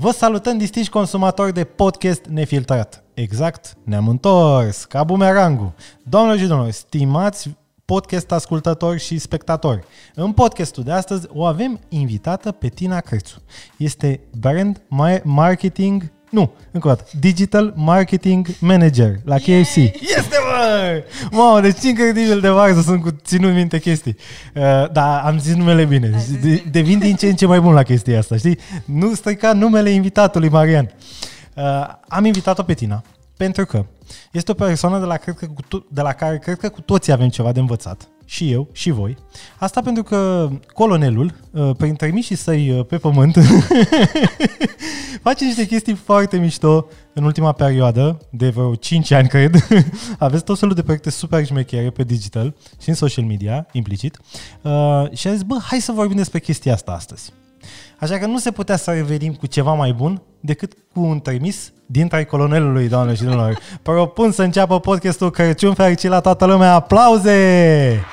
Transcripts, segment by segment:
Vă salutăm, distinși consumatori de podcast nefiltrat. Exact, ne-am întors, ca bumerangul. Doamnelor și domnilor, stimați podcast ascultători și spectatori. În podcastul de astăzi o avem invitată pe Tina Crețu. Este brand marketing nu, încă o dată. Digital Marketing Manager la Yay! KFC. Este, mă! Mamă, deci incredibil de varză sunt cu ținut minte chestii. Uh, dar am zis numele bine. De, devin din ce în ce mai bun la chestia asta, știi? Nu strica numele invitatului, Marian. Uh, am invitat-o pe Tina pentru că este o persoană de la, cred că, de la care cred că cu toții avem ceva de învățat și eu, și voi. Asta pentru că colonelul, uh, prin trimișii săi uh, pe pământ, face niște chestii foarte mișto în ultima perioadă, de vreo 5 ani, cred. Aveți tot felul de proiecte super șmechere pe digital și în social media, implicit. Uh, și a zis, bă, hai să vorbim despre chestia asta astăzi. Așa că nu se putea să revenim cu ceva mai bun decât cu un trimis din trai colonelului, doamne și domnilor. Propun să înceapă podcastul Crăciun fericit la toată lumea. Aplauze!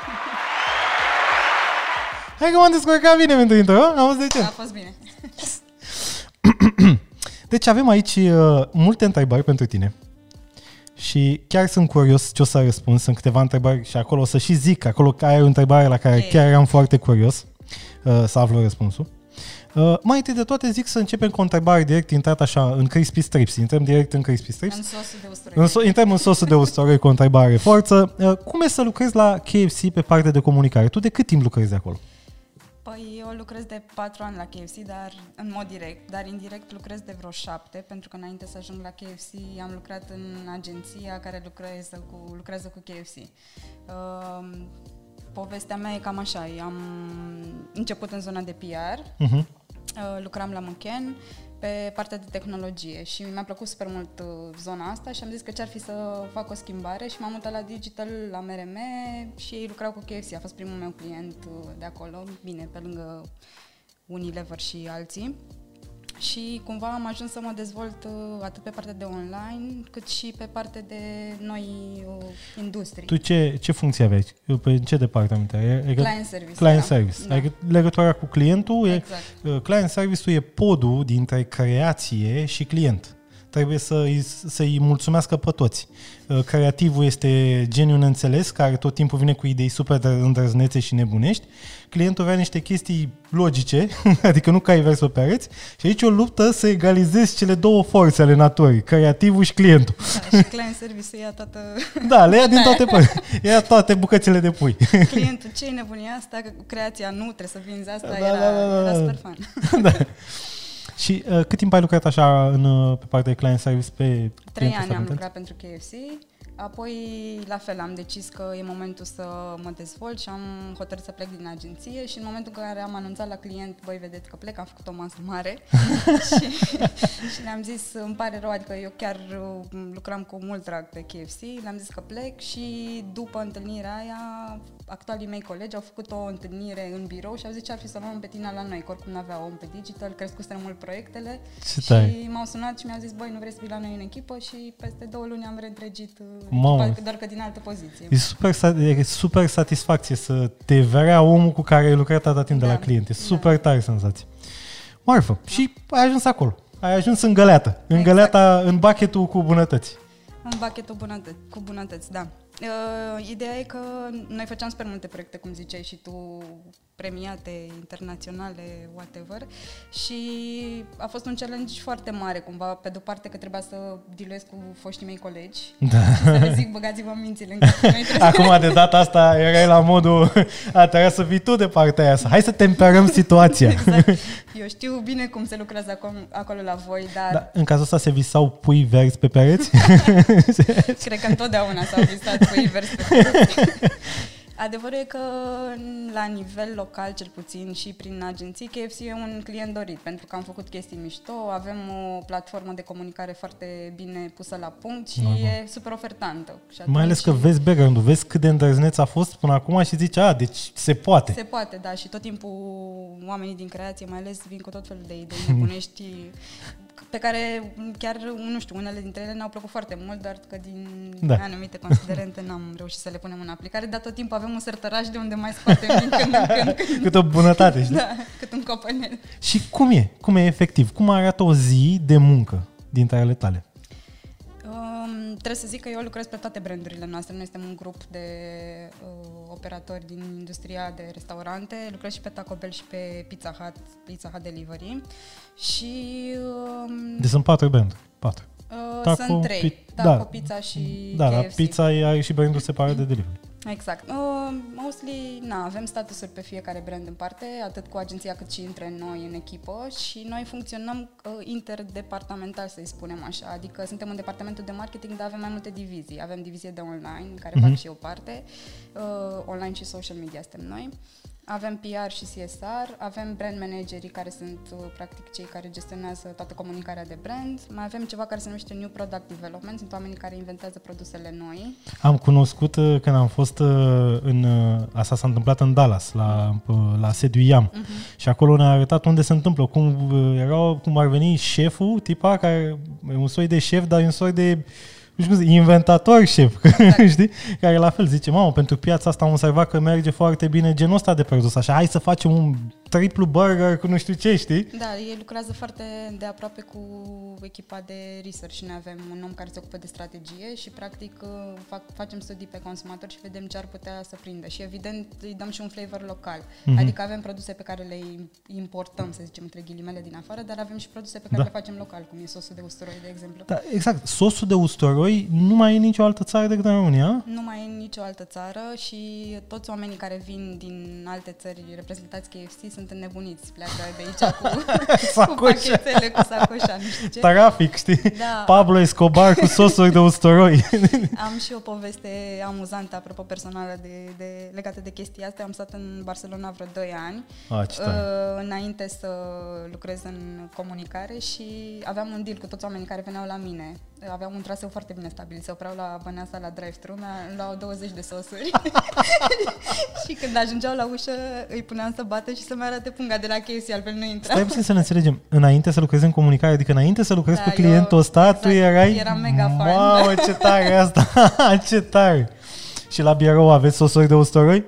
Hai că m-am descurcat bine pentru intro, Am de ce? A fost bine. Deci avem aici uh, multe întrebări pentru tine. Și chiar sunt curios ce o să răspund. Sunt câteva întrebări și acolo o să și zic, acolo ai o întrebare la care okay. chiar am foarte curios uh, să aflu răspunsul. Uh, mai întâi de toate zic să începem cu o întrebare direct intrat așa în crispy strips. Intrăm direct în crispy strips. În sosul de usturoi. În so- intrăm în sosul de usturoi cu o întrebare forță. Uh, cum e să lucrezi la KFC pe partea de comunicare? Tu de cât timp lucrezi de acolo? Păi eu lucrez de patru ani la KFC, dar în mod direct, dar indirect lucrez de vreo șapte, pentru că înainte să ajung la KFC am lucrat în agenția care lucrează cu, lucrează cu KFC. Uh, um, povestea mea e cam așa, am început în zona de PR, uh-huh. Mhm. uh, lucram la Măchen, pe partea de tehnologie și mi-a plăcut super mult uh, zona asta și am zis că ce-ar fi să fac o schimbare și m-am mutat la digital, la MRM și ei lucrau cu KFC. A fost primul meu client uh, de acolo, bine, pe lângă Unilever și alții și cumva am ajuns să mă dezvolt uh, atât pe partea de online, cât și pe partea de noi uh, industrii. Tu ce, ce funcție aveai? Pe ce departament ai? E, client service. Client da. service. Da. Ai legătura cu clientul. Exact. E, uh, client service-ul e podul dintre creație și client trebuie să-i, să-i mulțumească pe toți. Uh, creativul este geniul înțeles, care tot timpul vine cu idei super îndrăznețe și nebunești. Clientul vrea niște chestii logice, adică nu cai vers pe pereți, și aici o luptă să egalizezi cele două forțe ale naturii, creativul și clientul. Da, și client service ia toată... Da, le ia din toate părți. Ia toate bucățile de pui. Clientul, ce nebunia asta? Că creația nu, trebuie să vinzi asta, da, era, da, da, da. era super fan. Da. Și uh, cât timp ai lucrat așa în, uh, pe partea de client service? Pe Trei ani am lucrat pentru KFC. Apoi, la fel, am decis că e momentul să mă dezvolt și am hotărât să plec din agenție și în momentul în care am anunțat la client, băi, vedeți că plec, am făcut o masă mare și, și le-am zis, îmi pare rău, adică eu chiar uh, lucram cu mult drag pe KFC, le-am zis că plec și după întâlnirea aia, actualii mei colegi au făcut o întâlnire în birou și au zis ce ar fi să luăm pe tine la noi, că oricum nu avea om pe digital, crescuseră mult proiectele ce și tai. m-au sunat și mi-au zis, băi, nu vrei să vii la noi în echipă și peste două luni am reîntregit uh, Mamă. doar că din altă poziție. E super, e super satisfacție să te vrea omul cu care ai lucrat atâta timp da. de la da. client. E da. super da. tare senzație. Marfă. Da. Și ai ajuns acolo. Ai ajuns în găleată. În exact. găleata, în bucketul cu bunătăți. În bucketul bunătăți, cu bunătăți, da. Uh, ideea e că noi făceam super multe proiecte, cum ziceai și tu, premiate, internaționale, whatever, și a fost un challenge foarte mare, cumva, pe de-o parte că trebuia să diluez cu foștii mei colegi da. și să le zic, băgați-vă mințile în Acum, de data asta, erai la modul, a, trebuia să fii tu de partea aia, hai să temperăm situația. exact. Eu știu bine cum se lucrează acolo, acolo la voi, dar... Da, în cazul ăsta se visau pui verzi pe pereți? Cred că întotdeauna s-au visat pui verzi pe pereți. Adevărul e că la nivel local, cel puțin și prin agenții, KFC e un client dorit, pentru că am făcut chestii mișto, avem o platformă de comunicare foarte bine pusă la punct și uh-huh. e super ofertantă. Și Mai ales că vezi background vezi cât de îndrăzneț a fost până acum și zici, a, deci se poate. Se poate, da, și tot timpul oamenii din creație, mai ales, vin cu tot felul de idei nebunești pe care chiar, nu știu, unele dintre ele ne-au plăcut foarte mult, doar că din Da. da. anumite considerente n-am reușit să le punem în aplicare, dar tot timpul avem un sertăraș de unde mai scoatem din când în când, când Câtă bunătate, știi? da, cât un copanel. Și cum e? Cum e efectiv? Cum arată o zi de muncă dintre ale tale? Um, trebuie să zic că eu lucrez pe toate brandurile noastre. Noi suntem un grup de uh, operatori din industria de restaurante. Lucrez și pe Taco Bell și pe Pizza Hut, Pizza Hut Delivery. Și um, Deci sunt patru branduri. Patru. uh, Taco, sunt trei. pi- Taco, da. Pizza și Da, la KFC. pizza e- are și brandul separat de delivery. Exact. Uh, mostly, na, avem statusuri pe fiecare brand în parte, atât cu agenția cât și între noi în echipă și noi funcționăm uh, interdepartamental, să-i spunem așa. Adică suntem în departamentul de marketing, dar avem mai multe divizii. Avem divizie de online, în care Mhm. fac și eu parte, uh, online și social media suntem noi. Avem PR și CSR, avem brand managerii care sunt uh, practic cei care gestionează toată comunicarea de brand. Mai avem ceva care se numește New Product Development, sunt oamenii care inventează produsele noi. Am cunoscut uh, când am fost uh, în... uh, Asta s-a întâmplat în Dallas, la, uh, la sediu IAM. Uh-huh. Și acolo ne-a arătat unde se întâmplă, cum uh, erau, cum ar veni șeful, tipa, care e un soi de șef, dar e un soi de nu știu cum zic, inventator șef, Exact. știi? Care la fel zice, mamă, pentru piața asta am observat că merge foarte bine genul ăsta de produs, așa, hai să facem un triplu burger cu nu știu ce, știi? Da, ei lucrează foarte de aproape cu echipa de research și noi avem un om care se ocupă de strategie și practic uh, fac, facem studii pe consumator și vedem ce ar putea să prindă și evident îi dăm și un flavor local. Mhm. Adică avem produse pe care le importăm, să zicem, între ghilimele din afară, dar avem și produse pe care Da. le facem local, cum e sosul de usturoi, de exemplu. Da, exact. Sosul de usturoi nu mai e nicio altă țară decât în România. Nu mai e în nicio altă țară și toți oamenii care vin din alte țări reprezentați KFC sunt înnebuniți. Pleacă de aici cu, cu Sacoșa. pachetele, cu sacoșa, nu știu ce. Trafic, știi? Da. Pablo Escobar cu sosuri de usturoi. Am și o poveste amuzantă, apropo personală, de, de, legată de chestia asta. Am stat în Barcelona vreo 2 ani, Ah, ce tare. uh, înainte să lucrez în comunicare și aveam un deal cu toți oamenii care veneau la mine. Aveam un traseu foarte bine stabilit. Se opreau la Băneasa la drive-thru, mi luau 20 de sosuri. și când ajungeau la ușă, îi puneam să bată și să-mi arate punga de la KFC, altfel nu intra. Stai puțin să ne înțelegem. Înainte să lucrezi în comunicare, adică înainte să lucrezi Da, cu clientul eu- ăsta, exact, tu erai... eram mega fan, Mamă, ce tare e asta! ce tare! Și la birou aveți sosuri de usturoi?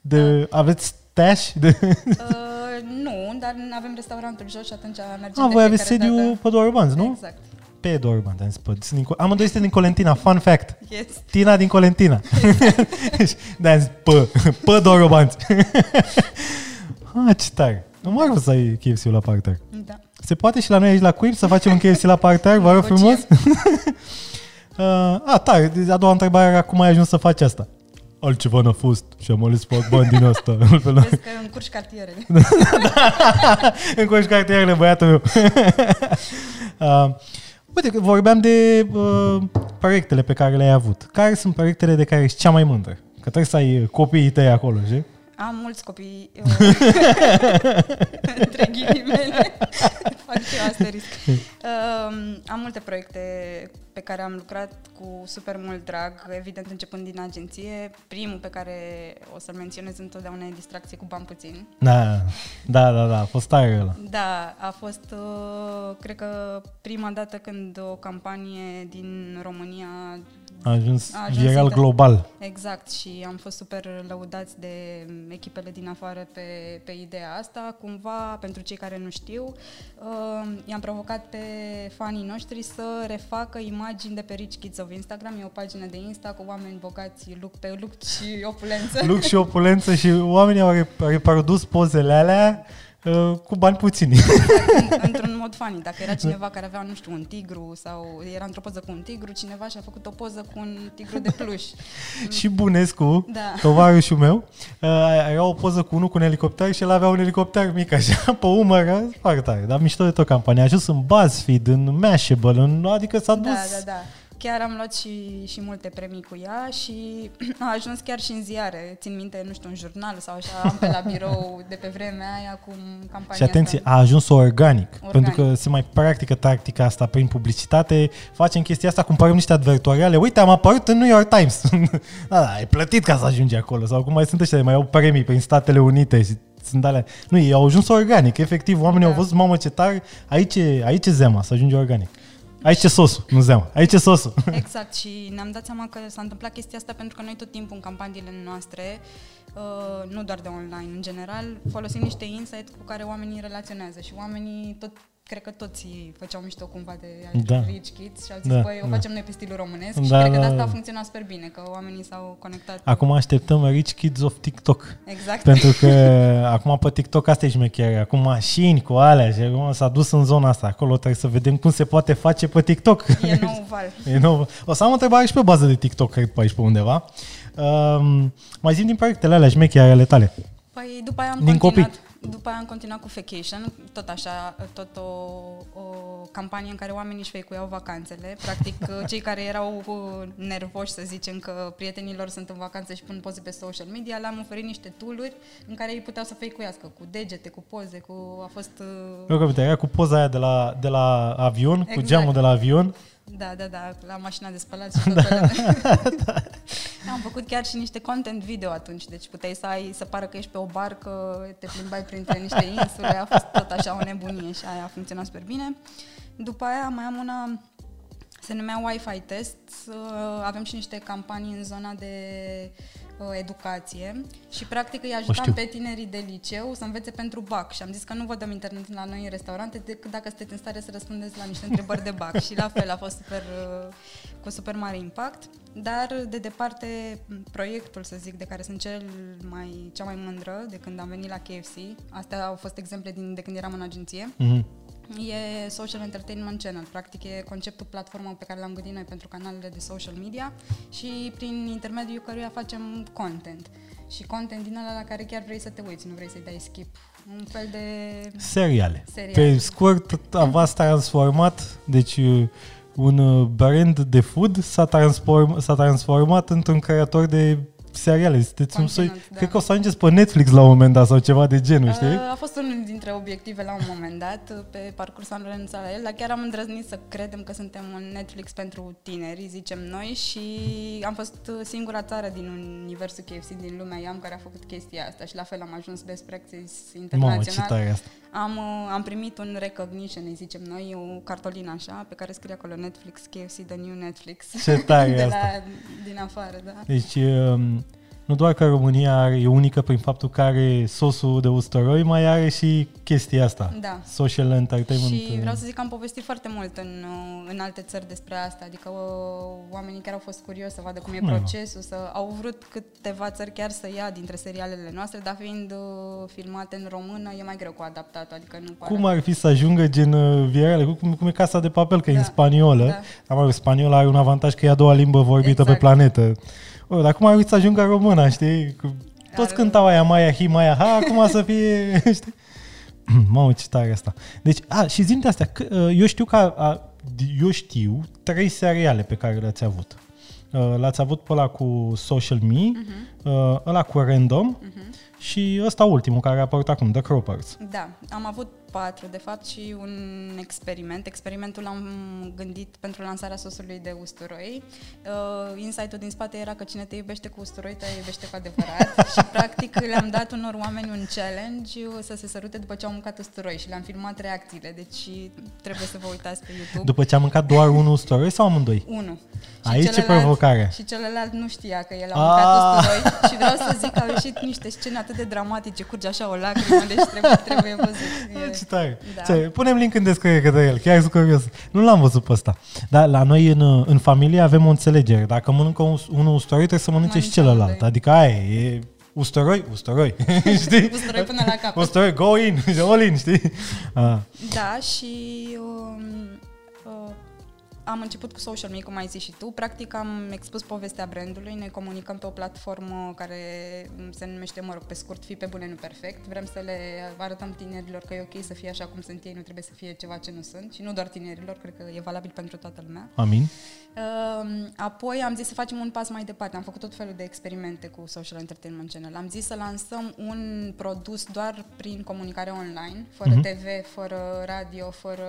De, Aveți stash? De... Uh, nu, dar avem restaurantul jos și atunci mergem Ah, de voi aveți fiecare sediu dată. pe Dorbanți, nu? Exact. Pe Dorbanți, am zis, pe- sunt din, Co- amândoi suntem din Colentina, fun fact. Yes. Tina din Colentina. De-aia am zis, pe, pe Dorobanți. Ah, ce tare. Nu mai vreau să ai KFC-ul la parter. Da. Se poate și la noi aici la Quip să facem un KFC la parter, vă rog Negociem. frumos? uh, a, tare. Deci A doua întrebare era cum ai ajuns să faci asta? Altceva n-a fost și am ales să fac bani din asta. Altfel n- Vezi că încurci cartierele. Încoși cartierele, băiatul meu. uh, uite, că vorbeam de uh, proiectele pe care le-ai avut. Care sunt proiectele de care ești cea mai mândră? Că trebuie să ai uh, copiii tăi acolo, știi? Am mulți copii, uh, între ghilimele, fac și eu asterisc. Um, am multe proiecte pe care am lucrat cu super mult drag, evident începând din agenție. Primul pe care o să-l menționez întotdeauna e distracție cu bani puțini. Da, da, da, da, a fost tare ăla. Da, a fost, uh, cred că, prima dată când o campanie din România A ajuns, A ajuns viral inter- global. Exact și am fost super lăudați de echipele din afară pe, pe ideea asta. Cumva, pentru cei care nu știu, uh, i-am provocat pe fanii noștri să refacă imagini de pe Rich Kids of Instagram. E o pagină de Insta cu oameni bogați look pe look și opulență. Lux și opulență și oamenii au rep- reprodus pozele alea uh, cu bani puțini. în, într-un mod funny. Dacă era cineva care avea, nu știu, un tigru sau era într-o poză cu un tigru, cineva și-a făcut o poză cu un tigru de pluș. și Bunescu, Da. tovarășul meu, uh, era o poză cu unul cu un elicopter și el avea un elicopter mic așa pe umăr, era foarte tare. Dar mișto de tot campania. A ajuns în BuzzFeed, în Mashable, în, adică s-a dus... Da, da, da. Chiar am luat și, și multe premii cu ea și a ajuns chiar și în ziare. Țin minte, nu știu, un jurnal sau așa, am pe la birou de pe vremea aia cu campania Și atenție, asta. a ajuns organic, Organic. pentru că se mai practică tactica asta prin publicitate, facem chestia asta, cumpărăm niște advertoriale, uite, am apărut în New York Times. da, da, ai plătit ca să ajungi acolo, sau cum mai sunt ăștia, mai au premii prin Statele Unite și sunt alea. Nu, ei au ajuns organic, efectiv. Oamenii Da. au văzut, mamă ce tare, aici e, aici e zema, să ajunge organic. Aici e sosul, nu zema. Aici e sosul. Exact și ne-am dat seama că s-a întâmplat chestia asta pentru că noi tot timpul în campaniile noastre, uh, nu doar de online, în general, folosim niște insight cu care oamenii relaționează și oamenii tot cred că toți făceau mișto cumva de Da. Rich Kids și au zis, Da, băi, o da. facem noi pe stilul românesc Da, și cred că da, de asta da. a funcționat super bine, că oamenii s-au conectat. Acum așteptăm Rich Kids of TikTok. Exact. Pentru că acum pe TikTok asta e șmecherea. Acum mașini cu alea și acum s-a dus în zona asta. Acolo trebuie să vedem cum se poate face pe TikTok. E nou val. E nou. O să am o întrebare și pe bază de TikTok, cred, pe aici pe undeva. Um, mai zim din proiectele alea șmechere ale tale. Păi după aia am Din continuat. După aia am continuat cu Vacation, tot așa, tot o, o campanie în care oamenii își feicuiau vacanțele. Practic, cei care erau uh, nervoși, să zicem, că prietenilor sunt în vacanță și pun poze pe social media, le-am oferit niște tooluri în care ei puteau să feicuiască cu degete, cu poze, cu... a fost... uh, Eu că uite, era cu poza aia de la, de la avion, cu Exact. geamul de la avion. Da, da, da, la mașina de spălat și tot felul. Am făcut chiar și niște content video atunci, deci puteai să ai, să pară că ești pe o barcă, te plimbai printre niște insule, a fost tot așa o nebunie și aia a funcționat super bine. După aia mai am una, se numea Wi-Fi Test, uh, avem și niște campanii în zona de uh, educație și practic îi știu. ajutam pe tinerii de liceu să învețe pentru BAC și am zis că nu vă dăm internet la noi în restaurante decât dacă sunteți în stare să răspundeți la niște întrebări de BAC și la fel a fost super, uh, cu super mare impact, dar de departe proiectul, să zic, de care sunt cel mai, cea mai mândră de când am venit la KFC, astea au fost exemple din, de când eram în agenție, Mhm. E Social Entertainment Channel, practic e conceptul platformă pe care l-am gândit noi pentru canalele de social media și prin intermediul căruia facem content. Și content din ăla la care chiar vrei să te uiți, nu vrei să-i dai skip. Un fel de... Seriale. Seriale. Pe scurt, v-ați transformat, deci uh, un uh, brand de food s-a, transform, s-a transformat într-un creator de seriale. Sunteți un soi, Conținut, da. Cred că o să ajungeți pe Netflix la un moment dat sau ceva de genul, știi? A fost unul dintre obiective la un moment dat, pe parcurs am renunțat la el, dar chiar am îndrăznit să credem că suntem un Netflix pentru tineri, zicem noi, și am fost singura țară din universul KFC din lumea IAM care a făcut chestia asta și la fel am ajuns best practice Mamă, ce internațional. tare e asta. Am, uh, am primit un recognition, îi zicem noi, o cartolină așa, pe care scrie acolo Netflix, KFC, The New Netflix. Ce tare e de asta. la, din afară, da. Deci, um, nu doar că România are, e unică prin faptul că are sosul de usturoi, mai are și chestia asta. Da. Social entertainment. Și vreau uh, să zic că am povestit foarte mult în, uh, în alte țări despre asta, adică uh, oamenii care au fost curioși să vadă cum e Cum e, mă? procesul, să au vrut câteva țări chiar să ia dintre serialele noastre, dar fiind uh, filmate în română e mai greu cu adaptatul, adică nu pare... Cum ar fi să ajungă gen uh, virale? Cum, cum e Casa de Papel, că e Da. în spaniolă. Da. Dar mă rog, spaniola are un avantaj că e a doua limbă vorbită Exact. pe planetă. O, dar cum ar fi să ajungă româna, știi? Cu- Toți Are- cântau aia Maia Hi, Maia Ha, acum să fie, știi? Mamă, ce tare e asta. Deci, a, și zi de astea, că, uh, eu știu că, a, a, eu știu trei seriale pe care le-ați avut. Uh, L-ați avut pe ăla cu Social Me, uh, ăla cu Random și ăsta ultimul care a apărut acum, The Croppers. Da, am avut patru, de fapt, și un experiment. Experimentul l-am gândit pentru lansarea sosului de usturoi. Uh, insight-ul din spate era că cine te iubește cu usturoi, te iubește cu adevărat. și, practic, le-am dat unor oameni un challenge uh, să se sărute după ce au mâncat usturoi și le-am filmat reacțiile. Deci trebuie să vă uitați pe YouTube. După ce a mâncat doar unul usturoi sau amândoi? Unu. Aici e provocarea. Și celălalt nu știa că el a Ah. mâncat usturoi și vreau să zic că au ieșit niște scene atât de dramatice, curge așa o lacrimă, deci trebuie, trebuie văzut. E- Ce tare. Da. Ce, punem link în descriere de el, chiar sunt curios. Nu l-am văzut pe ăsta. Dar la noi în, în familie avem o înțelegere. Dacă mănâncă un, unul usturoi, trebuie să mănânce și Mănâncă celălalt. amândoi. Adică aia e, e usturoi, usturoi. știi? Usturoi până la capăt. Usturoi, go in, all in, știi? Ah. Da, și um, uh, am început cu social media, cum ai zis și tu. Practic am expus povestea brandului, ne comunicăm pe o platformă care se numește, mă rog, pe scurt, fi pe bune, nu perfect. Vrem să le arătăm tinerilor că e ok să fie așa cum sunt ei, nu trebuie să fie ceva ce nu sunt. Și nu doar tinerilor, cred că e valabil pentru toată lumea. Amin. Um, Apoi am zis să facem un pas mai departe. Am făcut tot felul de experimente cu Social Entertainment Channel. Am zis să lansăm un produs doar prin comunicare online, fără Mhm. TV, fără radio, fără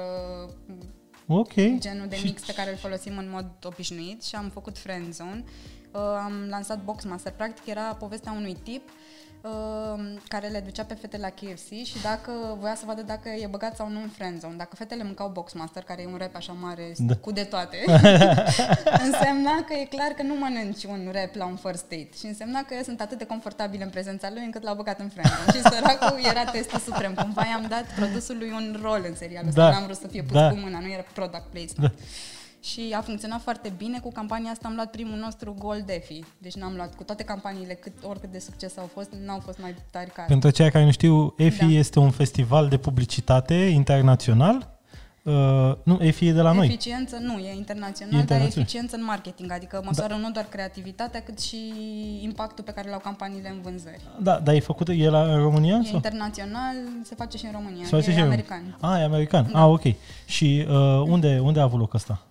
Ok. genul de Și- mix pe care îl folosim în mod obișnuit și am făcut Friend Zone. Uh, am lansat Boxmaster. Practic era povestea unui tip uh, care le ducea pe fete la KFC și dacă voia să vadă dacă e băgat sau nu în friendzone. Dacă fetele mâncau Boxmaster, care e un rap așa mare, Da. cu de toate, însemna că e clar că nu mănânci un rap la un first date. Și însemna că sunt atât de confortabile în prezența lui încât l-au băgat în friendzone. și săracul era testul suprem. Cumva i-am dat produsului un rol în serialul ăsta. Da. N-am vrut să fie pus Da. cu mâna, nu era product placement. Și a funcționat foarte bine. Cu campania asta am luat primul nostru Gold Defi. Deci n-am luat cu toate campaniile, cât, oricât de succes au fost, n-au fost mai tari ca Pentru cei care nu știu, EFI Da. este un festival de publicitate internațional. Uh, nu, EFI e de la noi. Eficiență nu, e internațional, E dar internațional. eficiență în marketing, adică măsoară nu doar creativitatea, cât și impactul pe care l-au campaniile în vânzări. Da, dar e făcut, e la în România? E sau? internațional, se face și în România, Se face e și în- american. Ah, e american. Da. Ah, ok. Și uh, unde, unde a avut loc ăsta?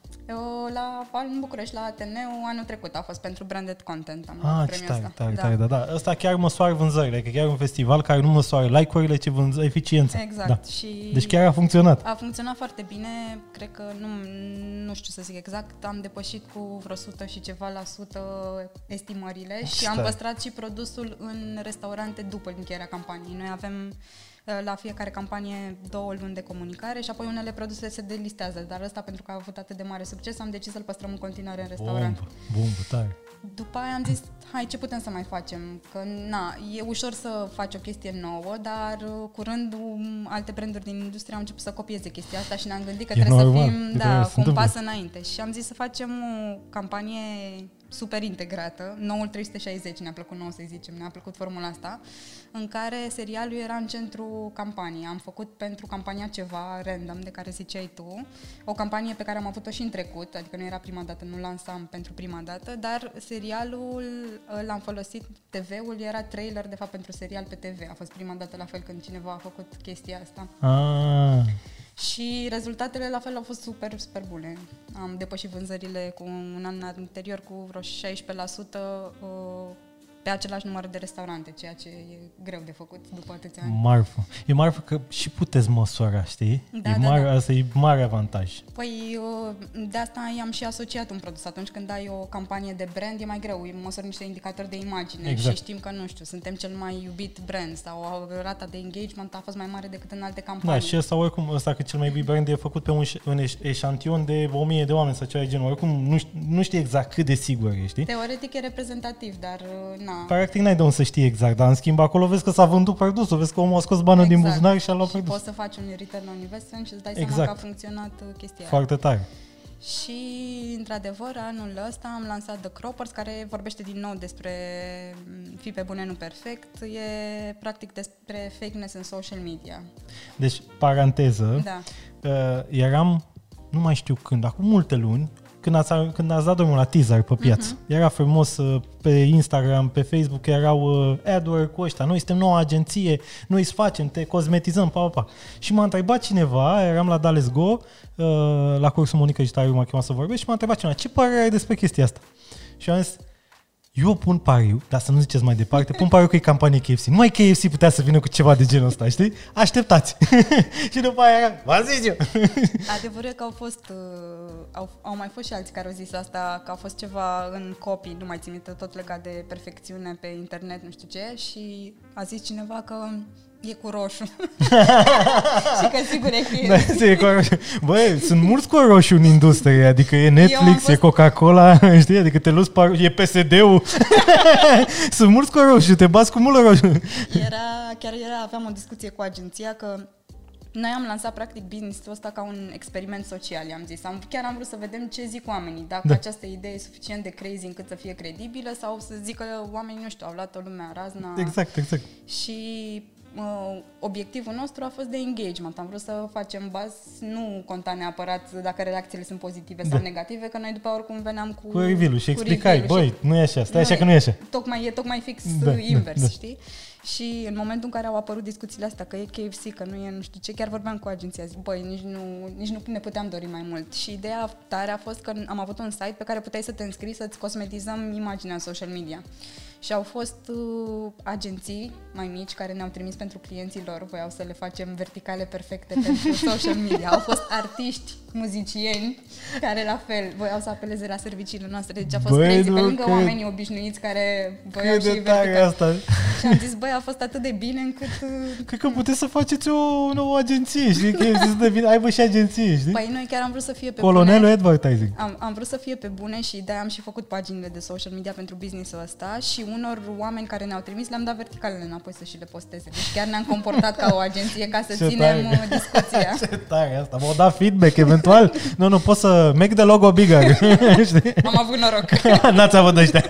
Eu, la în București, la Ateneu, anul trecut a fost pentru branded content. Am luat Ah, ce premiul tare, ăsta. tare, da. tare, da, da. Ăsta chiar măsoară vânzările, că chiar e un festival care nu măsoară like-urile, ci vânză eficiența. Exact. Da. Și Deci chiar a funcționat. A funcționat foarte bine, cred că nu, nu știu să zic exact, am depășit cu vreo 100 și ceva la sută estimările și am Stai. păstrat și produsul în restaurante după încheierea campaniei. Noi avem uh, la fiecare campanie două luni de comunicare și apoi unele produse se delistează, dar ăsta pentru că a avut atât de mare succes am decis să-l păstrăm în continuare în restaurant. Bombă, bombă, tare. După aia am zis, hai, ce putem să mai facem? Că, na, e ușor să faci o chestie nouă, dar uh, curând um, alte branduri din industrie au început să copieze chestia asta și ne-am gândit că E trebuie normal, să e fim, normal, da, se cu un întâmplă. pas înainte. Și am zis să facem o campanie super integrată, noul 360, ne-a plăcut nou să zicem, ne-a plăcut formula asta, în care serialul era în centru campaniei. Am făcut pentru campania ceva random, de care ziceai tu, o campanie pe care am avut-o și în trecut, adică nu era prima dată, nu lansam pentru prima dată, dar serialul uh, l-am folosit, TV-ul era trailer de fapt pentru serial pe TV. A fost prima dată la fel când cineva a făcut chestia asta. Ah, Și rezultatele la fel au fost super, super bune. Am depășit vânzările cu un an anterior cu vreo 16% uh, pe același număr de restaurante, ceea ce e greu de făcut după atâția ani. marfă. E marfă că și puteți măsura, știi? Da, e da, mare, da. Asta e mare avantaj. Păi uh, de asta i-am și asociat un produs. Atunci când ai o campanie de brand e mai greu, îi măsori niște indicatori de imagine Exact. și știm că, nu știu, suntem cel mai iubit brand sau rata de engagement a fost mai mare decât în alte Da, campanii. și ăsta oricum, ăsta că cel mai iubit brand e făcut pe un, ș- un eș- eșantion de 1000 de oameni sau ceva de genul. Oricum, nu, ș- nu știi exact cât de sigur e, știi? Teoretic e reprezentativ, dar uh, na. Practic n-ai de unde să știi exact, dar în schimb acolo vezi că s-a vândut produsul, vezi că omul a scos banul din buzunar și a luat Exact. și produs. poți să faci un return on investment și îți dai seama Exact. că a funcționat uh, chestia aia. Foarte tare. Și, într-adevăr, anul ăsta am lansat The Croppers, care vorbește din nou despre mm, fi pe bune, nu perfect. E, practic, despre fakeness în social media. Deci, paranteză, Da. uh, eram, nu mai știu când, acum multe luni, când ați, când ați dat drumul la teaser pe piață. Uh-huh. Era frumos uh, pe Instagram, pe Facebook, erau uh, ad cu ăștia. Noi suntem noua agenție, noi îți facem, te cosmetizăm, pa, pa, pa. Și m-a întrebat cineva, eram la Dales Go, uh, la cursul Monica Gitariu m-a chemat să vorbesc și m-a întrebat cineva, ce părere ai despre chestia asta? Și am zis, eu pun pariu, dar să nu ziceți mai departe, pun pariu că e campanie KFC. Numai KFC putea să vină cu ceva de genul ăsta, știi? Așteptați. și după aia era, v-am zis eu. Adevărul e că au fost, uh, au, au mai fost și alții care au zis asta, că a fost ceva în copii, nu mai țin minte, tot legat de perfecțiune pe internet, nu știu ce, și a zis cineva că e cu roșu. și că sigur e că Da, e cu roșu. Băi, sunt mulți cu roșu în industrie, adică e Netflix, fost- e Coca-Cola, știi? Adică te luți, par, e PSD-ul. sunt mulți cu roșu, te bați cu mult roșu. Era, chiar era, aveam o discuție cu agenția că noi am lansat practic business-ul ăsta ca un experiment social, i-am zis. Am, chiar am vrut să vedem ce zic oamenii, dacă Da. da. această idee e suficient de crazy încât să fie credibilă sau să zică oamenii, nu știu, au luat o lumea razna. Exact, exact. Și uh, obiectivul nostru a fost de engagement. Am vrut să facem baz, nu conta neapărat dacă reacțiile sunt pozitive sau Da. negative, că noi după oricum veneam cu... Cu review și cu explicai, review-ul și- băi, nu e așa, stai așa e- că nu e așa. Tocmai, e tocmai fix Da, da, da, invers, da. da, știi? Și în momentul în care au apărut discuțiile astea, că e KFC, că nu e nu știu ce, chiar vorbeam cu agenția, zic, băi, nici nu, nici nu ne puteam dori mai mult. Și ideea tare a fost că am avut un site pe care puteai să te înscrii să-ți cosmetizăm imaginea în social media. Și au fost uh, agenții mai mici care ne-au trimis pentru clienții lor, voiau să le facem verticale perfecte pentru social media. Au fost artiști, muzicieni, care la fel voiau să apeleze la serviciile noastre. Deci a fost Băi, crazy, nu pe lângă cred. oamenii obișnuiți care voiau Cât și de tare vertical. asta. Și am zis, băi, băi, a fost atât de bine încât... uh, Cred că puteți să faceți o nouă agenție, știi? Că să devine, aibă și agenție, știi? Păi noi chiar am vrut să fie pe Colonelul bune. Advertising. Am, am vrut să fie pe bune și de am și făcut paginile de social media pentru business-ul ăsta și unor oameni care ne-au trimis le-am dat verticalele înapoi să și le posteze. Deci chiar ne-am comportat ca o agenție ca să Ce ținem tare. uh, discuția. Ce tare asta. M-au dat feedback eventual. Nu, nu, pot să make the logo bigger. Știi? Am avut noroc. N-ați avut ăștia.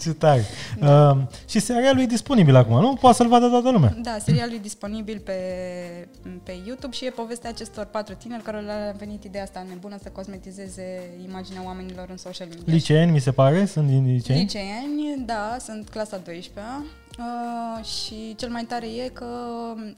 Ce tare. Da. Uh, și serialul e disponibil acum, nu? Poate să-l vadă toată lumea. Da, serialul e disponibil pe, pe YouTube și e povestea acestor patru tineri care le-a venit ideea asta nebună să cosmetizeze imaginea oamenilor în social media. Liceeni, mi se pare, sunt din liceeni. Liceeni, da, sunt clasa 12-a uh, și cel mai tare e că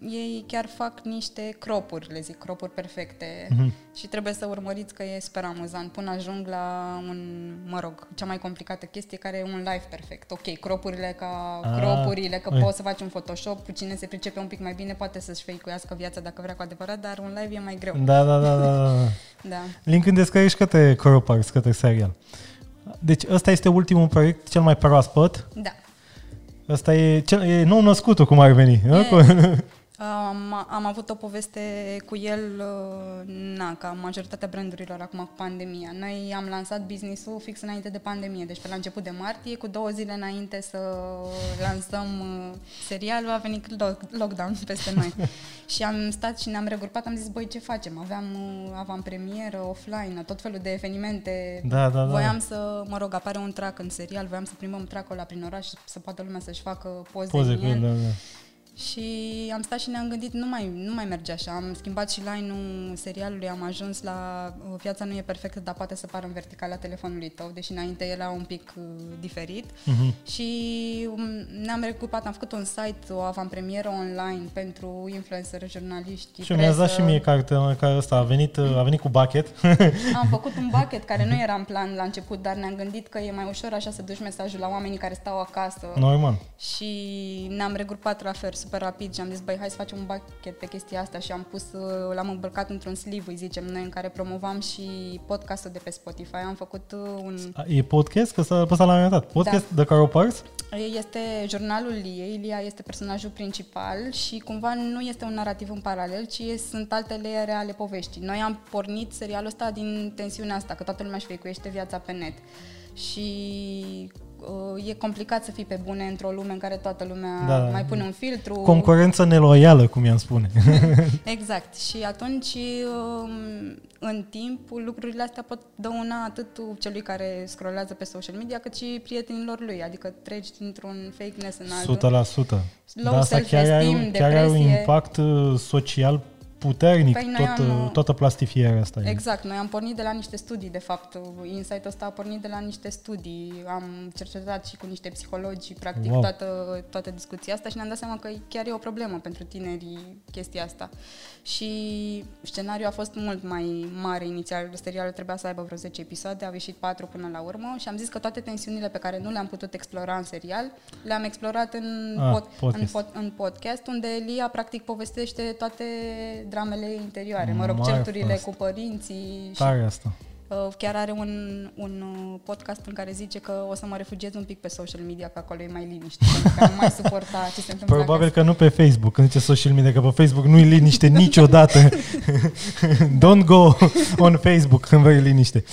ei chiar fac niște cropuri, le zic, cropuri perfecte Mhm. și trebuie să urmăriți că e super amuzant până ajung la un, mă rog, cea mai complicată chestie care e un live perfect. Ok, cropurile ca Ah, cropurile, că ui. poți să faci un Photoshop, cine se pricepe un pic mai bine poate să-și feicuiască viața dacă vrea cu adevărat, dar un live e mai greu. Da, da, da, da, da. Da. Link în descriere și către Coropars, către serial. Deci ăsta este ultimul proiect, cel mai proaspăt. Da. Ăsta e, cel, e nou născutul, cum ar veni. nu? E. Cu- Am, am avut o poveste cu el, uh, na, ca majoritatea brandurilor acum cu pandemia. Noi am lansat business-ul fix înainte de pandemie, deci pe la început de martie, cu două zile înainte să lansăm uh, serialul, a venit lock- lockdown peste noi. și am stat și ne-am regrupat, am zis, băi, ce facem? Aveam uh, avantpremieră, offline, tot felul de evenimente. Da, da, da. Voiam să, mă rog, apare un track în serial, voiam să plimbăm track-ul ăla prin oraș, să poată lumea să-și facă poze, Poze în cu el. el, da, da. Și am stat și ne-am gândit, nu mai, nu mai merge așa. Am schimbat și line-ul serialului, am ajuns la uh, Viața nu e perfectă, dar poate să pară în verticala telefonului tău, deși înainte era un pic uh, diferit. Mhm. Și um, ne-am recupat, am făcut un site, o avantpremieră online pentru influencer, jurnaliști, Și mi-ați dat presă. și mie carte, care ăsta a venit, a venit cu bucket. Am făcut un bucket care nu era în plan la început, dar ne-am gândit că e mai ușor așa să duci mesajul la oamenii care stau acasă. Normal. Și ne-am regrupat la fel super rapid și am zis, băi, hai să facem un bucket pe chestia asta și am pus, uh, l-am îmbrăcat într-un sleeve, îi zicem noi, în care promovam și podcastul de pe Spotify. Am făcut uh, un... E podcast? Că ăsta, pe ăsta l-am arătat. Podcast Da. The Coropars? Este jurnalul Liei, Lia este personajul principal și cumva nu este un narativ în paralel, ci sunt alte leere ale poveștii. Noi am pornit serialul ăsta din tensiunea asta, că toată lumea își feicuiește viața pe net. Și uh, e complicat să fii pe bune într-o lume în care toată lumea Da. mai pune un filtru. Concurență neloială, cum i-am spune. Exact. Și atunci, um, în timp, lucrurile astea pot dăuna atât celui care scrollează pe social media, cât și prietenilor lui. Adică treci dintr-un fakeness în altul. 100%. Low Da, asta chiar are, un, self-esteem, chiar are un depresie. impact uh, social puternic, Păi noi tot, am- uh, toată plastifierea asta. e. Exact, noi am pornit de la niște studii, de fapt, insight-ul ăsta a pornit de la niște studii, am cercetat și cu niște psihologi și practic Wow. toată, toată discuția asta și ne-am dat seama că chiar e o problemă pentru tinerii chestia asta. Și scenariul a fost mult mai mare inițial, serialul trebuia să aibă vreo 10 episoade, au ieșit 4 până la urmă și am zis că toate tensiunile pe care nu le-am putut explora în serial, le-am explorat în, Ah, pod, în, podcast. pod, în podcast, unde Elia practic povestește toate dramele interioare, mă rog, Marfă certurile asta. cu părinții și Tare asta. uh, chiar are un, un uh, podcast în care zice că o să mă refugiez un pic pe social media, că acolo e mai liniște, pentru că nu mai suporta ce se întâmplă Probabil acasă. că nu pe Facebook, când zice social media, că pe Facebook nu-i liniște niciodată. Don't go on Facebook când vrei liniște.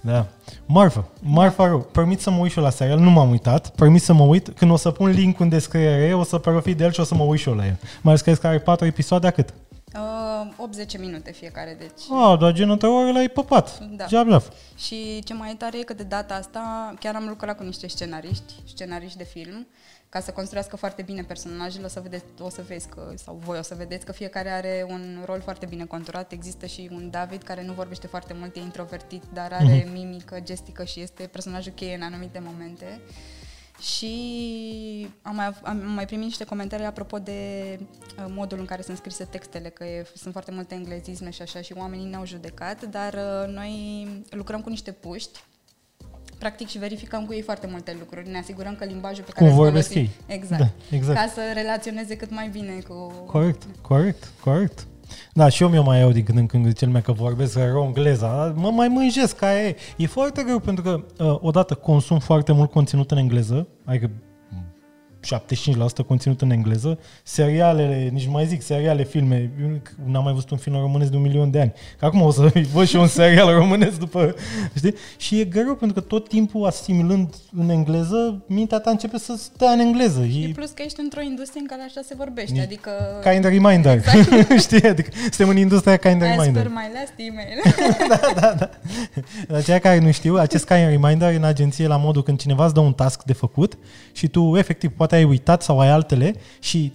Da. Marfa, Marfa rău, permit să mă uit și eu la serial, nu m-am uitat, permit să mă uit, când o să pun link în descriere, o să profit de el și o să mă uit și eu la el. Mai ales că crezi că are 4 episoade, a cât? Uh, 8-10 minute fiecare, deci... Ah, dar gen între ore l-ai păpat. Da. Jablaf. Și ce mai tare e că de data asta chiar am lucrat cu niște scenariști, scenariști de film, ca să construiască foarte bine personajele. O să, vedeți, o să vezi că, sau voi o să vedeți că fiecare are un rol foarte bine conturat. Există și un David care nu vorbește foarte mult, e introvertit, dar are Mhm. mimică, gestică și este personajul cheie în anumite momente. Și am mai, am mai primit niște comentarii apropo de uh, modul în care sunt scrise textele, că e, sunt foarte multe englezisme și așa și oamenii ne-au judecat, dar uh, noi lucrăm cu niște puști practic și verificăm cu ei foarte multe lucruri. Ne asigurăm că limbajul pe care Cum îl vorbesc folosim- ei. Exact. Da, exact. Ca să relaționeze cât mai bine cu... Corect, corect, corect. Da, și eu mi-o mai iau din când în când zice lumea că vorbesc rău engleza. Mă mai mânjesc ca e. E foarte greu pentru că, uh, odată, consum foarte mult conținut în engleză, adică 75% conținut în engleză, serialele, nici mai zic, seriale, filme, eu n-am mai văzut un film românesc de un milion de ani. Că acum o să văd și un serial românesc după, știi? Și e greu pentru că tot timpul asimilând în engleză, mintea ta începe să stea în engleză. Și E plus că ești într-o industrie în care așa se vorbește, E adică... kind of reminder. Exact. știi? Adică suntem în industria kind of As reminder. per my last email. La cei care nu știu, acest kind of reminder în agenție la modul când cineva îți dă un task de făcut și tu efectiv poate ai uitat sau ai altele și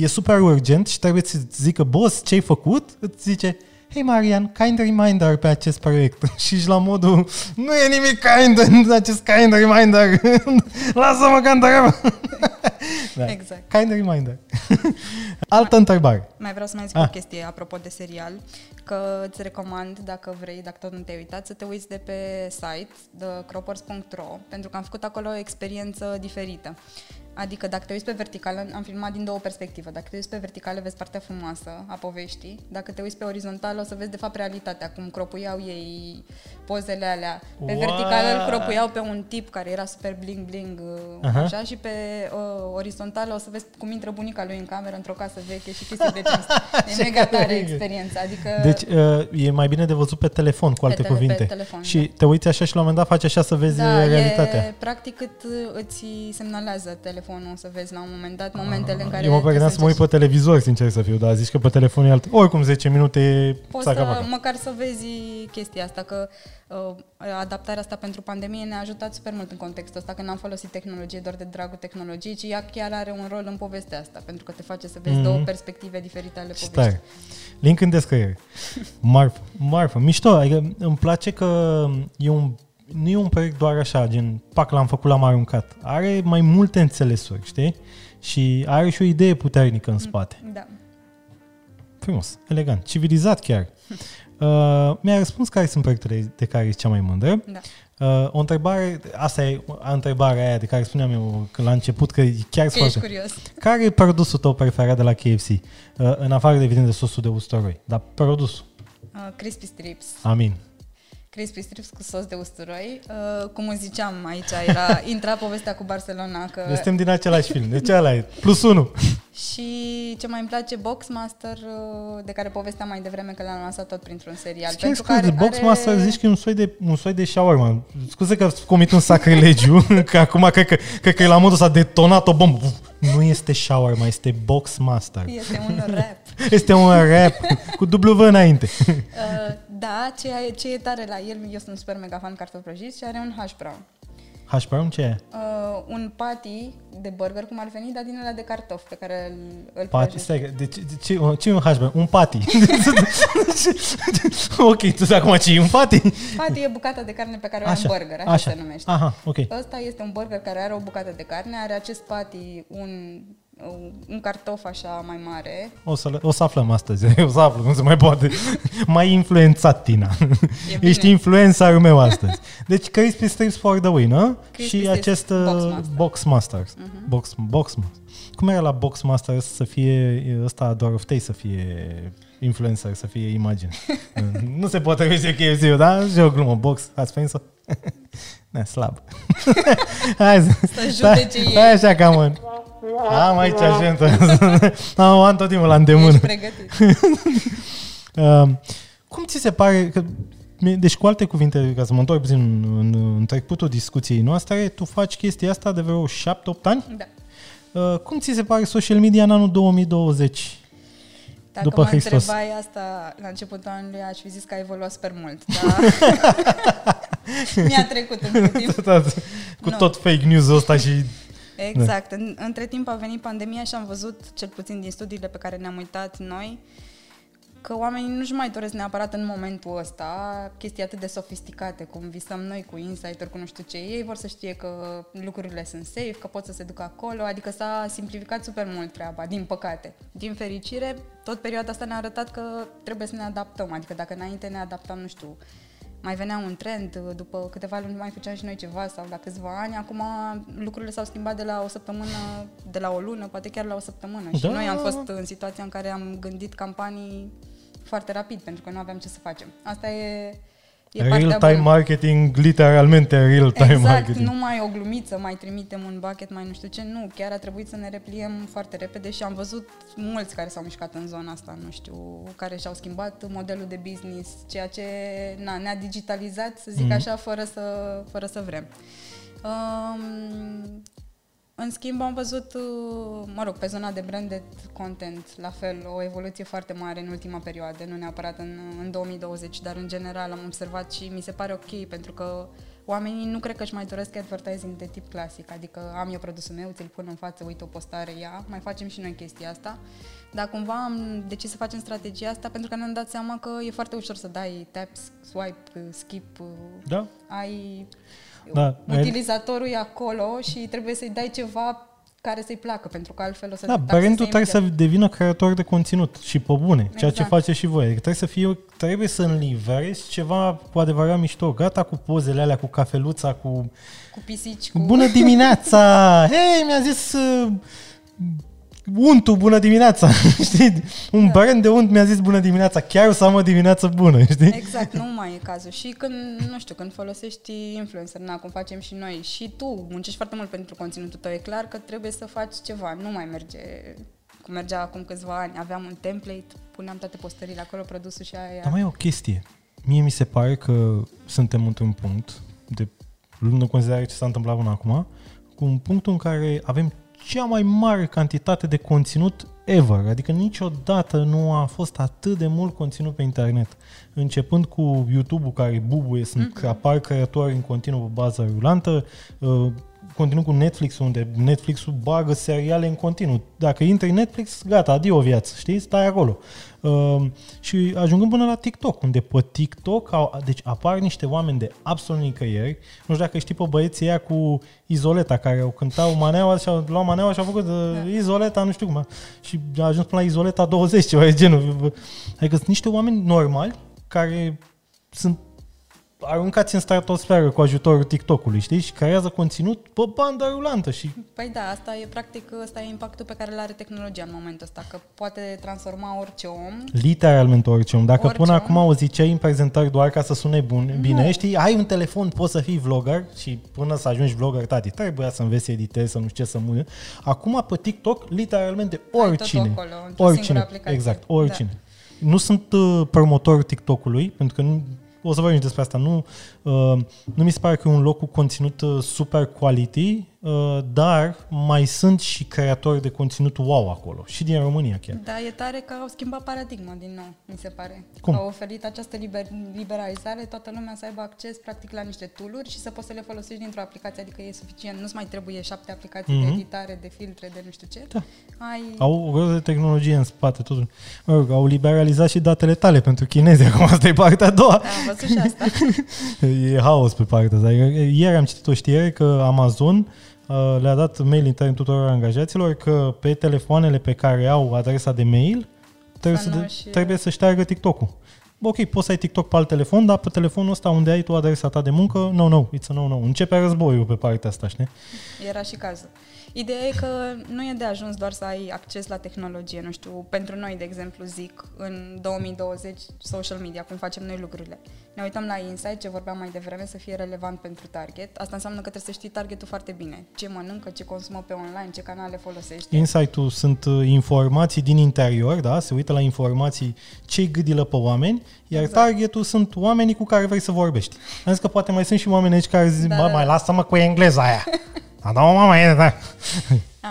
e super urgent și trebuie să zică boss ce ai făcut, îți zice Hei Marian, kind reminder pe acest proiect. și ești la modul, nu e nimic kind în acest kind reminder. Lasă-mă că da. Exact. Kind reminder. Altă întrebare. Mai vreau să mai zic Ah. o chestie apropo de serial, că îți recomand, dacă vrei, dacă tot nu te-ai uitat, să te uiți de pe site, thecroppers.ro, pentru că am făcut acolo o experiență diferită. Adică dacă te uiți pe verticală, am filmat din două perspective. Dacă te uiți pe verticală, vezi partea frumoasă a poveștii. Dacă te uiți pe orizontală, o să vezi de fapt realitatea, cum cropuiau ei pozele alea. Pe Wow! verticală îl cropuiau pe un tip care era super bling-bling, uh, Aha. așa, și pe uh, orizontală o să vezi cum intră bunica lui în cameră într-o casă veche și chestii de genul ăsta. E Ce mega tare tare. experiența. Adică Deci uh, e mai bine de văzut pe telefon, cu alte tele- pe cuvinte. telefon, și da. te uiți așa și la un moment dat faci așa să vezi da, realitatea. e practic cât uh, îți semnalează telefonul să vezi la un moment dat momentele în care Eu mă trebuie pregăteam să mă uit încerci. pe televizor, sincer să fiu, dar zici că pe telefon e alt. Oricum 10 minute Poți saca să, paca. măcar să vezi chestia asta, că uh, adaptarea asta pentru pandemie ne-a ajutat super mult în contextul ăsta, că n-am folosit tehnologie doar de dragul tehnologiei, ci ea chiar are un rol în povestea asta, pentru că te face să vezi Mhm. două perspective diferite ale Ce poveștii. tare. Link în descriere. Marfă, marfă. Mișto, adică îmi place că e un, nu e un proiect doar așa, gen, pac, l-am făcut, l-am aruncat. Are mai multe înțelesuri, știi? Și are și o idee puternică în spate. Da. Frumos, elegant, civilizat chiar. Uh, mi-a răspuns care sunt proiectele de care ești cea mai mândră. Da. Uh, o întrebare, asta e întrebarea aia de care spuneam eu că la început că e chiar Că ești foarte... curios. Care e produsul tău preferat de la KFC? Uh, în afară de evident de sosul de usturoi, dar produsul. Uh, crispy strips. Amin. Crispy strips cu sos de usturoi. Uh, cum îți ziceam aici, era, intra povestea cu Barcelona. Că... Noi suntem din același film, deci ăla e. Plus unu. Și ce mai îmi place, Boxmaster, uh, de care povesteam mai devreme că l-am lansat tot printr-un serial. Schimb că scuze, de Boxmaster zici că e un soi de, un soi de shawarma. Scuze că comit un sacrilegiu, că acum cred că, cred că e la modul s-a detonat o bombă. Nu este shawarma, este Boxmaster. Este un rap. Este un rap cu W înainte. Uh, da, ce e, ce e tare la el, eu sunt super mega fan cartofi prăjiți și are un hash brown. Hash brown ce e? Uh, un patty de burger, cum ar veni, dar din ăla de cartofi pe care îl, îl Pati, prăjești. stai, de ce, de ce, ce e un hash brown? Un pati. ok, tu zici acum ce e un pati? Patty e bucata de carne pe care o ai în burger, așa, așa. se numește. Aha, ok. Ăsta este un burger care are o bucată de carne, are acest patty, un, un cartof așa mai mare. O să, o să aflăm astăzi, o să aflăm cum se mai poate. Mai influențat, Tina. E bine. Ești influencerul meu astăzi. Deci Crispy Strips for the win, nu? Crispy Și Strips acest uh, Boxmaster. Boxmaster. Mhm. Box, Boxmaster. Cum era la Boxmaster să fie ăsta doar oftei să fie influencer, să fie imagine. nu se poate zice KFC-ul, da? Și o glumă. Box, ați prins-o? Ne, slab. Hai să, Să judece ei. Hai așa cam în... Am aici agentă. am, am tot timpul la îndemână. Ești pregătit. Uh, cum ți se pare că deci, cu alte cuvinte, ca să mă întorc puțin în, în, în trecutul discuției noastre, tu faci chestia asta de vreo 7-8 ani? Da. Uh, cum ți se pare social media în anul 2020? Dacă După mă Hristos. întrebai asta la începutul anului, aș fi zis că a evoluat super mult. Dar mi-a trecut între timp. cu Nu. tot fake news-ul ăsta și... Exact. În, între timp a venit pandemia și am văzut, cel puțin din studiile pe care ne-am uitat noi, că oamenii nu-și mai doresc neapărat în momentul ăsta chestii atât de sofisticate, cum visăm noi cu insider, cu nu știu ce. Ei vor să știe că lucrurile sunt safe, că pot să se ducă acolo, adică s-a simplificat super mult treaba, din păcate. Din fericire, tot perioada asta ne-a arătat că trebuie să ne adaptăm, adică dacă înainte ne adaptam, nu știu, mai venea un trend, după câteva luni mai făceam și noi ceva sau la câțiva ani, acum lucrurile s-au schimbat de la o săptămână, de la o lună, poate chiar la o săptămână. Și Da. noi am fost în situația în care am gândit campanii foarte rapid, pentru că nu aveam ce să facem. Asta e E partea Real-time bună. marketing, literalmente real-time Exact, marketing. nu mai o glumiță, mai trimitem un bucket, mai nu știu ce, nu, chiar a trebuit să ne repliem foarte repede și am văzut mulți care s-au mișcat în zona asta, nu știu, care și-au schimbat modelul de business, ceea ce na, ne-a digitalizat, să zic Mhm. așa, fără să, fără să vrem. Um, în schimb, am văzut, uh, mă rog, pe zona de branded content, la fel, o evoluție foarte mare în ultima perioadă, nu neapărat în, în 2020, dar în general am observat și mi se pare ok, pentru că oamenii nu cred că își mai doresc advertising de tip clasic, adică am eu produsul meu, ți-l pun în față, uite o postare, ia, mai facem și noi chestia asta, dar cumva am decis să facem strategia asta pentru că ne-am dat seama că e foarte ușor să dai tap, swipe, skip, uh, Da? ai Da, utilizatorul e acolo și trebuie să-i dai ceva care să-i placă, pentru că altfel o să Da, te taxeze brandul trebuie să imediat. devină creator de conținut și pe bune, ceea ce Exact. face și voi. Adică trebuie să fie, trebuie să înlivrezi ceva cu adevărat mișto. Gata cu pozele alea, cu cafeluța, cu Cu pisici, cu... bună dimineața! Hei, mi-a zis uh, untul bună dimineața! știi? Un Da. brand de unt mi-a zis bună dimineața, chiar o să am o dimineață bună, știi? Exact, nu mai e cazul. Și când, nu știu, când folosești influencer, na, cum facem și noi, și tu muncești foarte mult pentru conținutul tău, e clar că trebuie să faci ceva. Nu mai merge cum mergea acum câțiva ani. Aveam un template, puneam toate postările acolo, produsul și aia. Dar mai e o chestie. Mie mi se pare că suntem într-un punct, de luând în considerare ce s-a întâmplat până acum, cu un punct în care avem cea mai mare cantitate de conținut ever. Adică niciodată nu a fost atât de mult conținut pe internet. Începând cu YouTube-ul care bubuie, sunt, Mhm. apar creatori în continuu pe bază rulantă, uh, continuu cu Netflix, unde Netflix-ul bagă seriale în continuu. Dacă intri în Netflix, gata, adio viață, știi? Stai acolo. Uh, și ajungând până la TikTok, unde pe TikTok au, deci apar niște oameni de absolut nicăieri. Nu știu dacă știi pe băieții ăia cu Izoleta, care au cântau maneaua și au luat maneaua și au făcut uh, Da. Izoleta, nu știu cum. Și a ajuns până la Izoleta 20, ceva de genul. Adică sunt niște oameni normali care sunt aruncați în stratosferă cu ajutorul TikTok-ului, știți? Și creează conținut pe bandă rulantă și Păi da, asta e practic, ăsta e impactul pe care îl are tehnologia în momentul ăsta, că poate transforma orice om literalmente orice om. Dacă Orice până om. acum o ziceai în prezentări doar ca să sune bun, bine, Nu. știi, ai un telefon, poți să fii vlogger și până să ajungi vlogger, tati, trebuia să înveți să editezi, să nu știu ce să mui. Acum pe TikTok, literalmente Ai tot oricine. acolo, într-o singură oricine, aplicație. exact, oricine. Nu sunt uh, promotor TikTok-ului, pentru că nu, o să vorbim și despre asta. Nu, uh, nu mi se pare că e un loc cu conținut uh, super quality, uh, dar mai sunt și creatori de conținut wow acolo, și din România chiar. Da, e tare că au schimbat paradigma din nou, mi se pare. Cum? Au oferit această liber, liberalizare, toată lumea să aibă acces practic la niște tooluri și să poți să le folosești dintr-o aplicație, adică e suficient, nu-ți mai trebuie șapte aplicații Mhm. de editare, de filtre, de nu știu ce. Da. Ai... Au o grămadă de tehnologie în spate, totul. Mă rog, au liberalizat și datele tale pentru chinezi, acum asta e partea a doua. Da, am văzut și asta. E haos pe partea asta. Ieri am citit o știre că Amazon uh, le-a dat mail intern tuturor angajaților că pe telefoanele pe care au adresa de mail trebuie Să să, nu de, și- trebuie să șteargă TikTok-ul. Bă, ok, poți să ai TikTok pe alt telefon, dar pe telefonul ăsta unde ai tu adresa ta de muncă, no, no, it's a no, no. Începe războiul pe partea asta, știi? Era și cazul. Ideea e că nu e de ajuns doar să ai acces la tehnologie, nu știu, pentru noi, de exemplu, zic, în 2020, social media, cum facem noi lucrurile. Ne uităm la insight, ce vorbeam mai devreme, să fie relevant pentru target. Asta înseamnă că trebuie să știi targetul foarte bine. Ce mănâncă, ce consumă pe online, ce canale folosește. Insight-ul sunt uh, informații din interior, da? Se uită la informații ce-i gâdilă pe oameni, iar Exact. targetul sunt oamenii cu care vrei să vorbești. Am zis că poate mai sunt și oameni aici care zic, Da, bă, da, mai da. lasă-mă cu engleza aia. A, da, mama, e, da.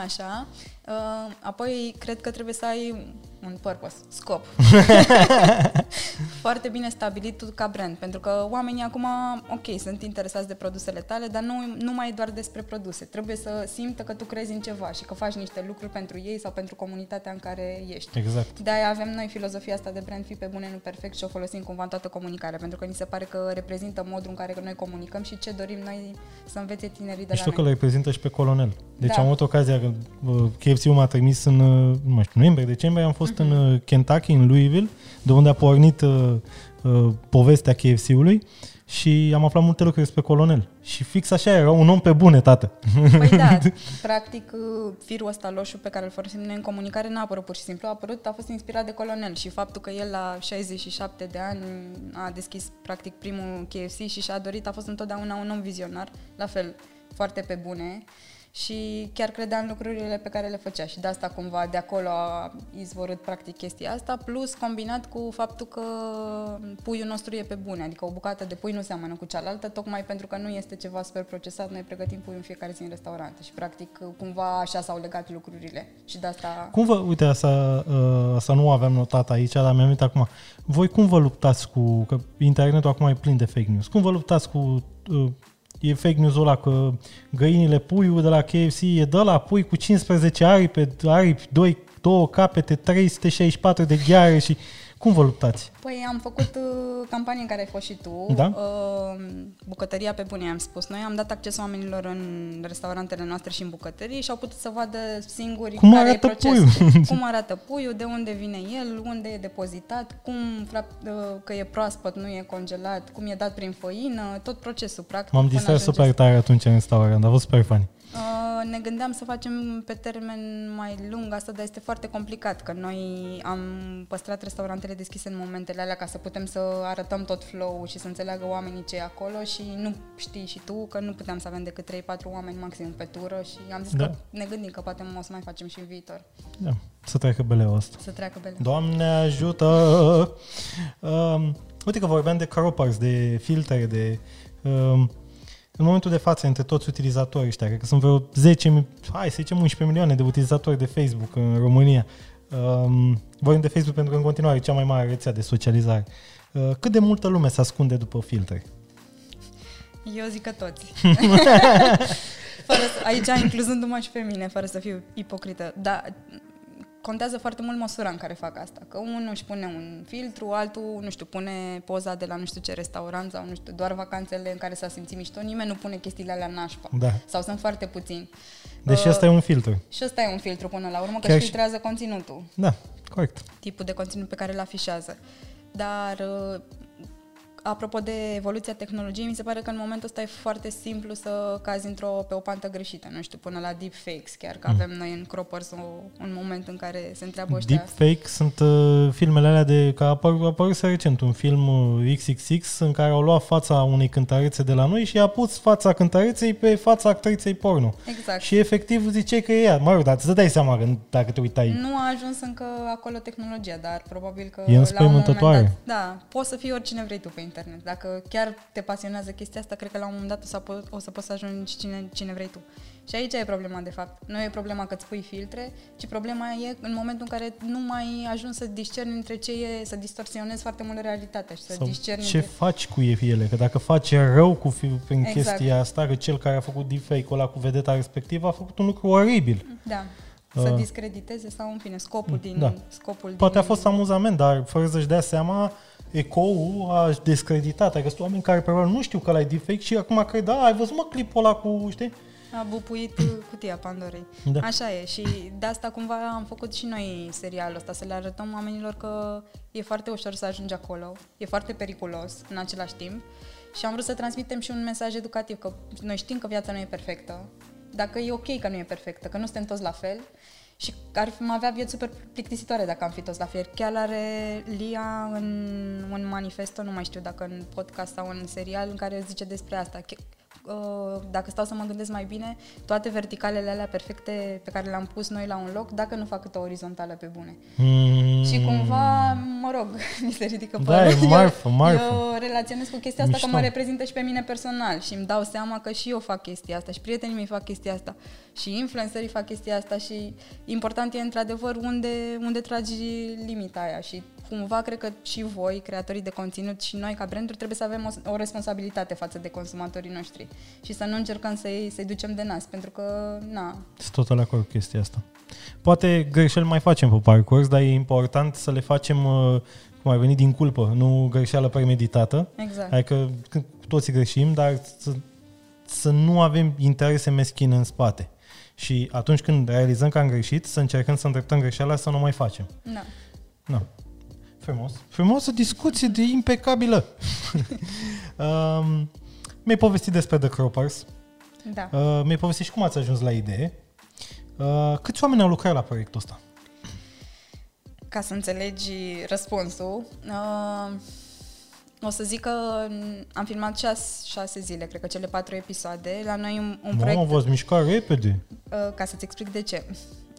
Așa. Uh, apoi, cred că trebuie să ai un purpose, scop. Foarte bine stabilit tu ca brand, pentru că oamenii acum, ok, sunt interesați de produsele tale, dar nu, nu mai e doar despre produse. Trebuie să simtă că tu crezi în ceva și că faci niște lucruri pentru ei sau pentru comunitatea în care ești. Exact. De-aia avem noi filozofia asta de brand fi pe bune, nu perfect și o folosim cumva în toată comunicarea, pentru că ni se pare că reprezintă modul în care noi comunicăm și ce dorim noi să învețe tinerii de Știu la că noi. îl reprezintă și pe colonel. Deci Da. am avut ocazia că uh, KFC-ul m-a trimis în, uh, nu mai știu, noiembrie, decembrie, am fost Mhm. în uh, Kentucky, în Louisville, de unde a pornit uh, uh, povestea KFC-ului și am aflat multe lucruri despre colonel. Și fix așa era, un om pe bune, tată. Păi da, practic firul ăsta loșu pe care îl folosim noi în comunicare n-a apărut pur și simplu, a apărut, a fost inspirat de colonel și faptul că el la 67 de ani a deschis practic primul KFC și și-a dorit, a fost întotdeauna un om vizionar, la fel, foarte pe bune și chiar credea în lucrurile pe care le făcea și de asta cumva de acolo a izvorât practic chestia asta, plus combinat cu faptul că puiul nostru e pe bune, adică o bucată de pui nu seamănă cu cealaltă, tocmai pentru că nu este ceva super procesat, noi pregătim puiul în fiecare zi în restaurant și practic cumva așa s-au legat lucrurile și de asta... Cum vă, uite, asta, uh, asta nu aveam notat aici, dar mi-am acum, voi cum vă luptați cu, că internetul acum e plin de fake news, cum vă luptați cu uh, e fake news-ul ăla că găinile puiul de la KFC e de la pui cu 15 aripi, aripi 2, 2 capete, 364 de gheare și cum vă luptați? Păi am făcut uh, campanii în care ai fost și tu. Da? Uh, bucătăria pe bune, am spus. Noi am dat acces oamenilor în restaurantele noastre și în bucătării și au putut să vadă singuri cum care arată e procesul. puiul. cum arată puiul, de unde vine el, unde e depozitat, cum uh, că e proaspăt, nu e congelat, cum e dat prin făină, tot procesul practic. M-am distrat super tare atunci în restaurant, a fost super funny. Uh, ne gândeam să facem pe termen mai lung asta, dar este foarte complicat, că noi am păstrat restaurantele deschise în momentele alea ca să putem să arătăm tot flow și să înțeleagă oamenii ce e acolo și nu știi și tu că nu puteam să avem decât 3-4 oameni maxim pe tură și am zis da. că ne gândim că poate o să mai facem și în viitor. Da, să treacă beleul ăsta. Să treacă beleul. Doamne ajută! Um, uite că vorbeam de croppers, de filtre, de... Um, în momentul de față, între toți utilizatorii ăștia, cred că sunt vreo 10, hai să zicem 11 milioane de utilizatori de Facebook în România. Um, vorbim de Facebook pentru că în continuare e cea mai mare rețea de socializare. Uh, cât de multă lume se ascunde după filtre? Eu zic că toți. fără să, aici incluzându-mă și pe mine, fără să fiu ipocrită. Dar contează foarte mult măsura în care fac asta. Că unul își pune un filtru, altul, nu știu, pune poza de la nu știu ce restaurant sau nu știu, doar vacanțele în care s-a simțit mișto, nimeni nu pune chestiile alea nașpa. Da. Sau sunt foarte puțini. Deci uh, asta e un filtru. Și ăsta e un filtru până la urmă, că Chiar filtrează și... conținutul. Da, corect. Tipul de conținut pe care îl afișează. Dar uh, apropo de evoluția tehnologiei, mi se pare că în momentul ăsta e foarte simplu să cazi într-o, pe o pantă greșită, nu știu, până la deepfakes, chiar că mm. avem noi în Croppers o, un moment în care se întreabă ăștia Deepfake sunt uh, filmele alea de, că a apărut, a apărut recent un film uh, XXX în care au luat fața unei cântărețe de la noi și a pus fața cântăreței pe fața actriței porno. Exact. Și efectiv ziceai că e ea. Mă rog, dar să dai seama că dacă te uitai. Nu a ajuns încă acolo tehnologia, dar probabil că e la un moment dat, da, poți să fii oricine vrei tu pe internet. Dacă chiar te pasionează chestia asta, cred că la un moment dat o să, po- o să poți să ajungi cine, cine vrei tu. Și aici e problema, de fapt. Nu e problema că îți pui filtre, ci problema e în momentul în care nu mai ajungi să discerni între ce e, să distorsionezi foarte mult realitatea și să Sau discerni ce între... faci cu ele, că dacă faci rău cu fi, prin exact. chestia asta, că cel care a făcut deepfake-ul ăla cu vedeta respectivă a făcut un lucru oribil. Da. Să uh, discrediteze sau, în fine, scopul din... Da. Scopul Poate din... a fost amuzament, dar fără să-și dea seama, ecou a descreditat. Adică sunt oameni care probabil nu știu că l-ai defect și acum cred, da, ai văzut mă clipul ăla cu, știi? A bupuit cutia Pandorei. Da. Așa e și de asta cumva am făcut și noi serialul ăsta, să le arătăm oamenilor că e foarte ușor să ajungi acolo, e foarte periculos în același timp și am vrut să transmitem și un mesaj educativ, că noi știm că viața nu e perfectă, dacă e ok că nu e perfectă, că nu suntem toți la fel și ar fi avea vieți super plictisitoare dacă am fi toți la fel. Chiar are Lia în un manifesto, nu mai știu dacă în podcast sau în serial, în care zice despre asta. Uh, dacă stau să mă gândesc mai bine, toate verticalele alea perfecte pe care le-am pus noi la un loc, dacă nu fac câte o orizontală pe bune. Mm. Și cumva, mă rog, mi se ridică da, părul. E marfă, marfă. Eu relaționez cu chestia asta Mișto. că mă reprezintă și pe mine personal și îmi dau seama că și eu fac chestia asta și prietenii mei fac chestia asta și influencerii fac chestia asta și important e într-adevăr unde, unde tragi limita aia și cumva cred că și voi, creatorii de conținut și noi ca branduri, trebuie să avem o, o responsabilitate față de consumatorii noștri și să nu încercăm să-i, să-i ducem de nas, pentru că, na... Sunt total de acord cu chestia asta. Poate greșeli mai facem pe parcurs, dar e important să le facem uh, cum ai venit din culpă, nu greșeală premeditată. Exact. Adică cu toții greșim, dar să, să nu avem interese meschine în spate. Și atunci când realizăm că am greșit, să încercăm să îndreptăm greșeala să nu mai facem. Da. Da. Frumos. Frumoasă discuție de impecabilă. um, mi-ai povestit despre The Croppers. Da. Uh, mi-ai povestit și cum ați ajuns la idee. Uh, câți oameni au lucrat la proiectul ăsta? Ca să înțelegi răspunsul, uh, o să zic că am filmat șase, șase zile, cred că cele patru episoade. La noi un, un proiect... Mamă, v-ați mișcat repede. Uh, ca să-ți explic de ce.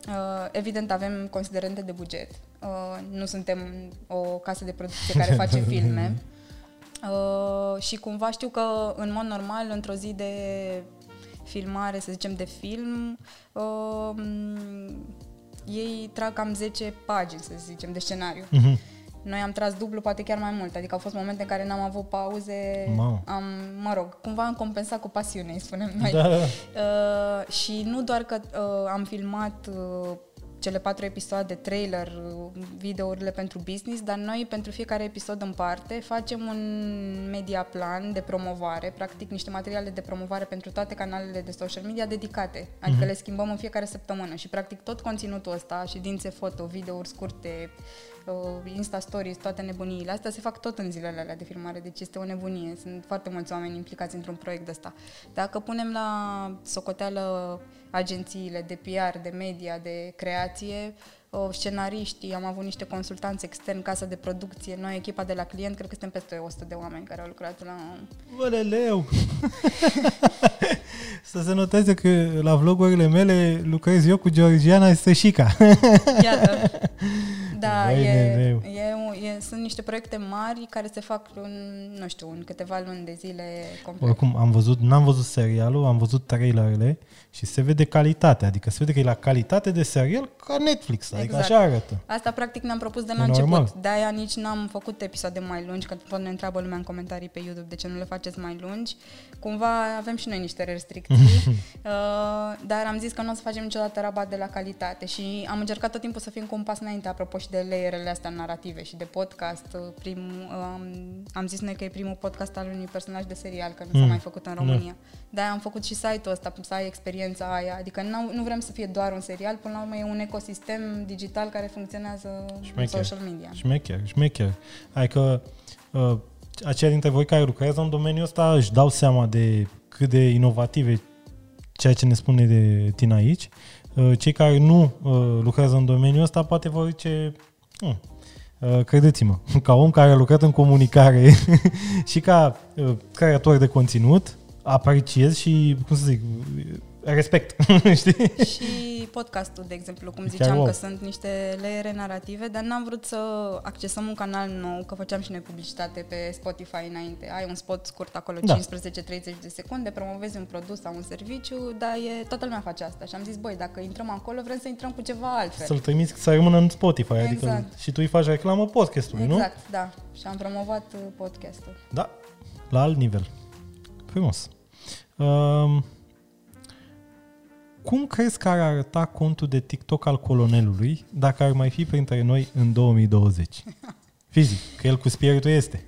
Uh, evident, avem considerente de buget. Uh, nu suntem o casă de producție care face filme. Uh, și cumva știu că, în mod normal, într-o zi de filmare, să zicem, de film, uh, ei trag cam 10 pagini, să zicem, de scenariu. Mhm. Noi am tras dublu, poate chiar mai mult. Adică au fost momente în care n-am avut pauze. Mamă. Am, mă rog, cumva am compensat cu pasiune, îi spunem noi. Da, da. Uh, și nu doar că uh, am filmat uh, cele patru episoade, trailer, uh, videourile pentru business, dar noi pentru fiecare episod în parte facem un media plan de promovare, practic niște materiale de promovare pentru toate canalele de social media dedicate, adică le schimbăm în fiecare săptămână și practic tot conținutul ăsta, ședințe foto, videouri scurte, uh, Insta Stories, toate nebuniile astea se fac tot în zilele alea de filmare, deci este o nebunie. Sunt foarte mulți oameni implicați într-un proiect ăsta. Dacă punem la socoteală agențiile de PR, de media, de creație, uh, scenariștii, am avut niște consultanți externi, casa de producție, noi, echipa de la client, cred că suntem peste 100 de oameni care au lucrat la... Bă, leu! Să se noteze că la vlogurile mele lucrez eu cu Georgiana Stășica. Iată. Da, Vai e, de leu. e, un- e, sunt niște proiecte mari care se fac în, nu știu, în câteva luni de zile complet. Oricum, am văzut, n-am văzut serialul, am văzut trailerele și se vede calitatea, adică se vede că e la calitate de serial ca Netflix, adică Exact. așa arată. Asta practic ne-am propus de E la început. normal. De-aia nici n-am făcut episoade mai lungi, că tot ne întreabă lumea în comentarii pe YouTube de ce nu le faceți mai lungi. Cumva avem și noi niște restricții, uh, dar am zis că nu o să facem niciodată rabat de la calitate și am încercat tot timpul să fim cu un pas înainte, apropo și de layerele astea narrative și de podcast. Uh, Prim, uh, am zis noi că e primul podcast al unui personaj de serial, că nu s-a Mm. mai făcut în România. De-aia am făcut și site-ul ăsta, să ai experiența aia. Adică nu, nu vrem să fie doar un serial, până la urmă e un ecosistem digital care funcționează în Șmecher. social media. Șmecher, șmecher. Adică uh, aceia dintre voi care lucrează în domeniul ăsta își dau seama de cât de inovative ceea ce ne spune de tine aici. Uh, cei care nu uh, lucrează în domeniul ăsta poate vor zice "Hmm, uh, credeți-mă, ca om care a lucrat în comunicare și ca uh, creator de conținut, apreciez și, cum să zic, respect, știi? și podcastul, de exemplu, cum Chiar ziceam, wow. că sunt niște leere narrative, dar n-am vrut să accesăm un canal nou, că făceam și noi publicitate pe Spotify înainte. Ai un spot scurt acolo, Da. 15-30 de secunde, promovezi un produs sau un serviciu, dar e, toată lumea face asta. Și am zis, băi, dacă intrăm acolo, vrem să intrăm cu ceva altfel. Să-l trimiți să rămână în Spotify, adică Exact. și tu îi faci reclamă podcastului, nu? Exact, da. Și am promovat uh, podcastul. Da, la alt nivel. Frumos. Um, cum crezi că ar arăta contul de TikTok al colonelului dacă ar mai fi printre noi în 2020? Fizic, că el cu spiritul este.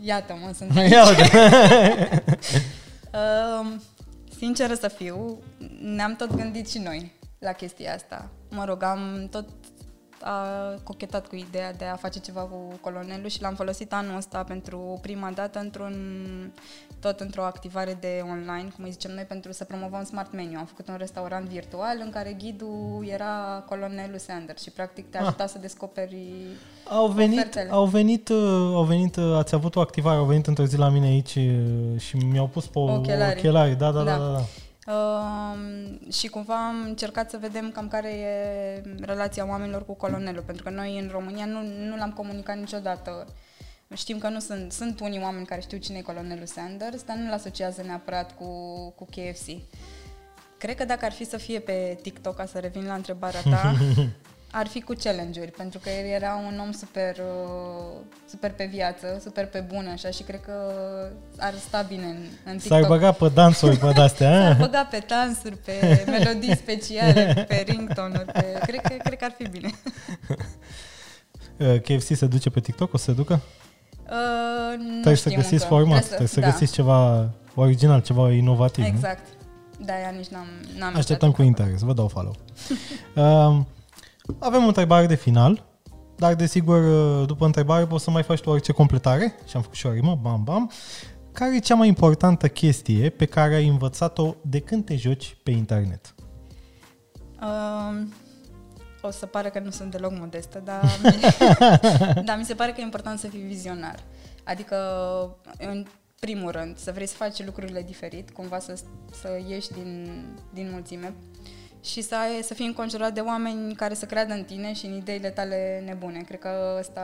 Iată, mă, sunt Ia uite. Um, sinceră să fiu, ne-am tot gândit și noi la chestia asta. Mă rog, am tot a cochetat cu ideea de a face ceva cu colonelul și l-am folosit anul ăsta pentru prima dată într-un tot într-o activare de online, cum îi zicem noi, pentru să promovăm Smart Menu. Am făcut un restaurant virtual în care ghidul era colonelul Sanders și practic te ajuta să descoperi Au venit, Ofertele. au venit, uh, au venit, uh, ați avut o activare, au venit într-o zi la mine aici uh, și mi-au pus pe Ochelari. ochelari. Da, da, da, Da. da. da. Um, și cumva am încercat să vedem cam care e relația oamenilor cu colonelul, pentru că noi în România nu, nu l-am comunicat niciodată. Știm că nu sunt, sunt unii oameni care știu cine e colonelul Sanders, dar nu-l asociază neapărat cu, cu KFC. Cred că dacă ar fi să fie pe TikTok, ca să revin la întrebarea ta, ar fi cu challenge-uri, pentru că el era un om super, uh, super pe viață, super pe bună, așa, și cred că ar sta bine în, în TikTok. S-ar băga pe dansuri pe de-astea. S-ar a? băga pe dansuri, pe melodii speciale, pe ringtone-uri, pe... Cred, că, cred că ar fi bine. Uh, KFC se duce pe TikTok? O să se ducă? Uh, nu Trebuie să știm găsiți încă. format, trebuie să, da, găsiți ceva original, ceva inovativ. nu? Exact. Da, aia nici n-am, n-am Așteptăm intrat cu în interes, vă dau follow. um, avem o întrebare de final dar desigur, uh, după întrebare poți să mai faci tu orice completare și am făcut și o rimă, bam, bam. Care e cea mai importantă chestie pe care ai învățat-o de când te joci pe internet? Uh, o să pară că nu sunt deloc modestă, dar, dar mi se pare că e important să fii vizionar. Adică, în primul rând, să vrei să faci lucrurile diferit, cumva să, să ieși din, din mulțime și să, ai, să fii înconjurat de oameni care să creadă în tine și în ideile tale nebune. Cred că ăsta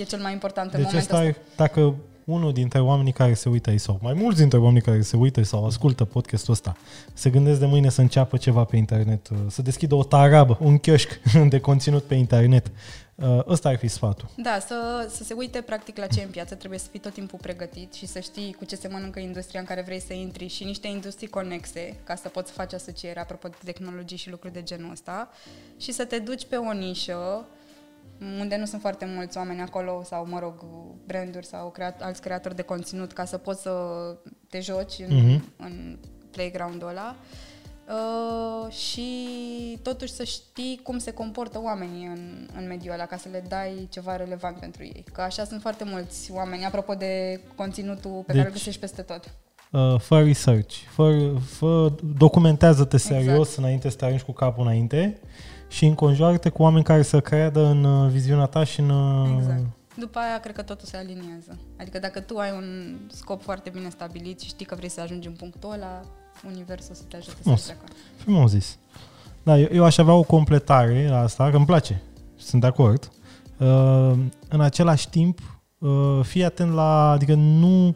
e cel mai important deci în momentul ăsta. E, dacă unul dintre oamenii care se uită aici sau mai mulți dintre oamenii care se uită sau ascultă podcastul ăsta se gândesc de mâine să înceapă ceva pe internet, uh, să deschidă o tarabă, un chioșc de conținut pe internet. Uh, ăsta ar fi sfatul. Da, să, să se uite practic la ce în piață, trebuie să fii tot timpul pregătit și să știi cu ce se mănâncă industria în care vrei să intri și niște industrii conexe ca să poți face asociere apropo de tehnologii și lucruri de genul ăsta și să te duci pe o nișă unde nu sunt foarte mulți oameni acolo sau, mă rog, branduri sau creat- alți creatori de conținut ca să poți să te joci în, uh-huh. în playground-ul ăla uh, și totuși să știi cum se comportă oamenii în, în mediul ăla ca să le dai ceva relevant pentru ei. Că așa sunt foarte mulți oameni, apropo de conținutul pe deci, care îl găsești peste tot. Uh, fă research, fă, fă, documentează-te serios exact. înainte să te arunci cu capul înainte și înconjoară-te cu oameni care să creadă în uh, viziunea ta și în... Uh, exact. După aia, cred că totul se aliniază. Adică dacă tu ai un scop foarte bine stabilit și știi că vrei să ajungi în punctul ăla, universul să te ajute Frumos. să treacă. Frumos zis. Da, eu, eu aș avea o completare la asta, că îmi place. Sunt de acord. Uh, în același timp, uh, fii atent la... Adică nu...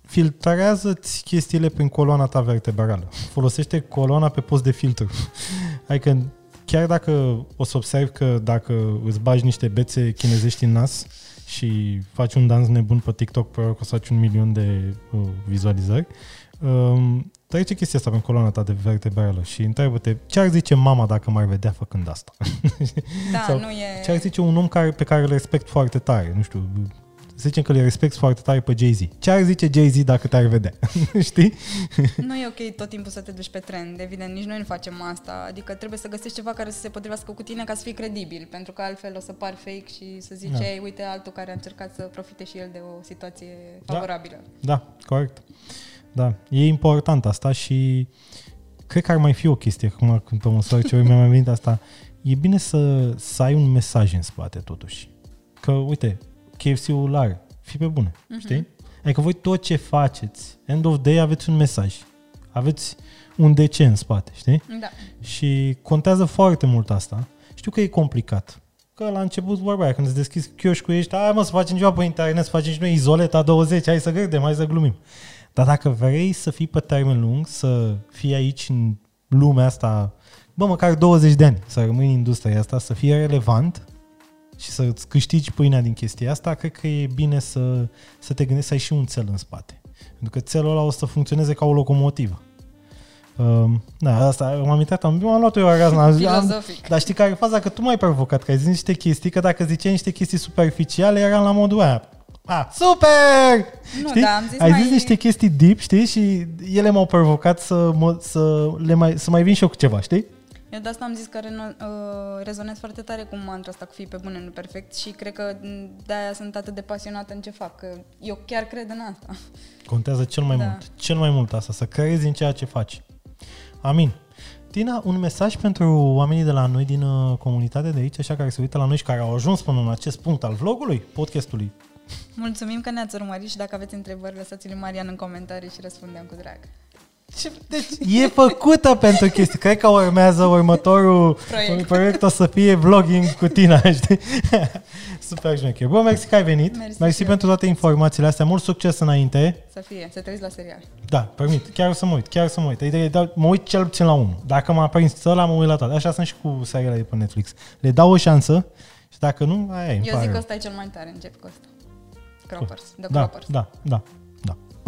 Filtrează-ți chestiile prin coloana ta vertebrală. Folosește coloana pe post de filtru. adică chiar dacă o să observi că dacă îți bagi niște bețe chinezești în nas și faci un dans nebun pe TikTok, probabil că o să faci un milion de uh, vizualizări, um, trece chestia asta pe coloana ta de vertebrală și întreabă-te ce ar zice mama dacă m-ar vedea făcând asta? Da, Sau nu e... Ce ar zice un om care, pe care îl respect foarte tare? Nu știu, să zicem că le respect foarte tare pe Jay-Z. Ce ar zice Jay-Z dacă te-ar vedea? Știi? Nu e ok tot timpul să te duci pe trend, evident, nici noi nu facem asta. Adică trebuie să găsești ceva care să se potrivească cu tine ca să fii credibil, pentru că altfel o să par fake și să zici, da. uite, altul care a încercat să profite și el de o situație da. favorabilă. Da, da corect. Da, e important asta și cred că ar mai fi o chestie, acum când pe măsoară ce mi-a mai venit asta, e bine să, să ai un mesaj în spate totuși. Că, uite, KFC-ul are. Fii pe bune, uh-huh. știi? Adică voi tot ce faceți, end of day aveți un mesaj. Aveți un de ce în spate, știi? Da. Și contează foarte mult asta. Știu că e complicat. Că la început vorba aia, când îți deschizi chioșcul, ești, hai mă, să facem ceva pe internet, să facem și noi izoleta 20, hai să gândem, hai să glumim. Dar dacă vrei să fii pe termen lung, să fii aici în lumea asta, bă, măcar 20 de ani, să rămâi în industria asta, să fie relevant, și să-ți câștigi pâinea din chestia asta, cred că e bine să, să te gândești să ai și un cel în spate. Pentru că țelul ăla o să funcționeze ca o locomotivă. Um, da, asta m-am intrat, am, am luat eu razna. Filozofic. Am, dar știi care e faza? Că tu m-ai provocat, că ai zis niște chestii, că dacă ziceai niște chestii superficiale, eram la modul aia. Ah, super! Nu, știi? da, am zis Ai mai... zis niște chestii deep, știi? Și ele m-au provocat să, mă, să, le mai, să mai vin și eu cu ceva, știi? Eu de asta am zis că reno- uh, rezonez foarte tare cu mantra asta cu fii pe bune, nu perfect și cred că de-aia sunt atât de pasionată în ce fac, că eu chiar cred în asta. Contează cel mai da. mult, cel mai mult asta, să crezi în ceea ce faci. Amin. Tina, un mesaj pentru oamenii de la noi din uh, comunitate de aici, așa care se uită la noi și care au ajuns până în acest punct al vlogului, podcastului. Mulțumim că ne-ați urmărit și dacă aveți întrebări, lăsați-le Marian în comentarii și răspundem cu drag. Deci e făcută pentru chestii. Cred că urmează următorul proiect, proiect o să fie vlogging cu tine, știi? Super șmecher. Bă, mersi că ai venit. Mersi, mersi pentru toate informațiile astea. Mult succes înainte. Să fie, să te uiți la serial. Da, permit. Chiar o să mă uit, chiar o să mă uit. Da, mă uit cel puțin la unul. Dacă m-a prins ăla, mă uit la toate. Așa sunt și cu seriale de pe Netflix. Le dau o șansă și dacă nu, aia e. Eu zic că ăsta e cel mai tare, încep cu ăsta. Croppers, The da, Croppers. Da, da,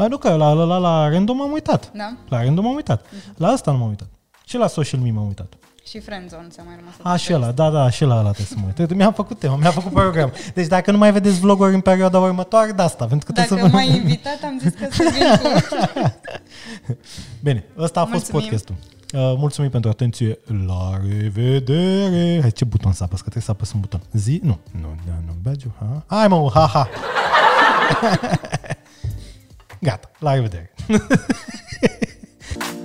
mai nu că la, la, la, la random am uitat. Da? La random am uitat. Uh-huh. La asta nu m-am uitat. Și la social media m-am uitat. Și Friendzone ți-a mai rămas. A, și ăla, da, da, și la ăla trebuie să mă uit. Mi-am făcut tema, mi-am făcut program. Deci dacă nu mai vedeți vloguri în perioada următoare, de asta. Pentru că dacă să m-ai invitat, am zis că să vin cu... Bine, ăsta a Mulțumim. fost podcastul. Uh, mulțumim pentru atenție. La revedere. Hai, ce buton să apăs? Că trebuie să apăs un buton. Zi? Nu. Nu, da, nu. Bagiu, ha? Hai mă, ha, ha. Gata, larga o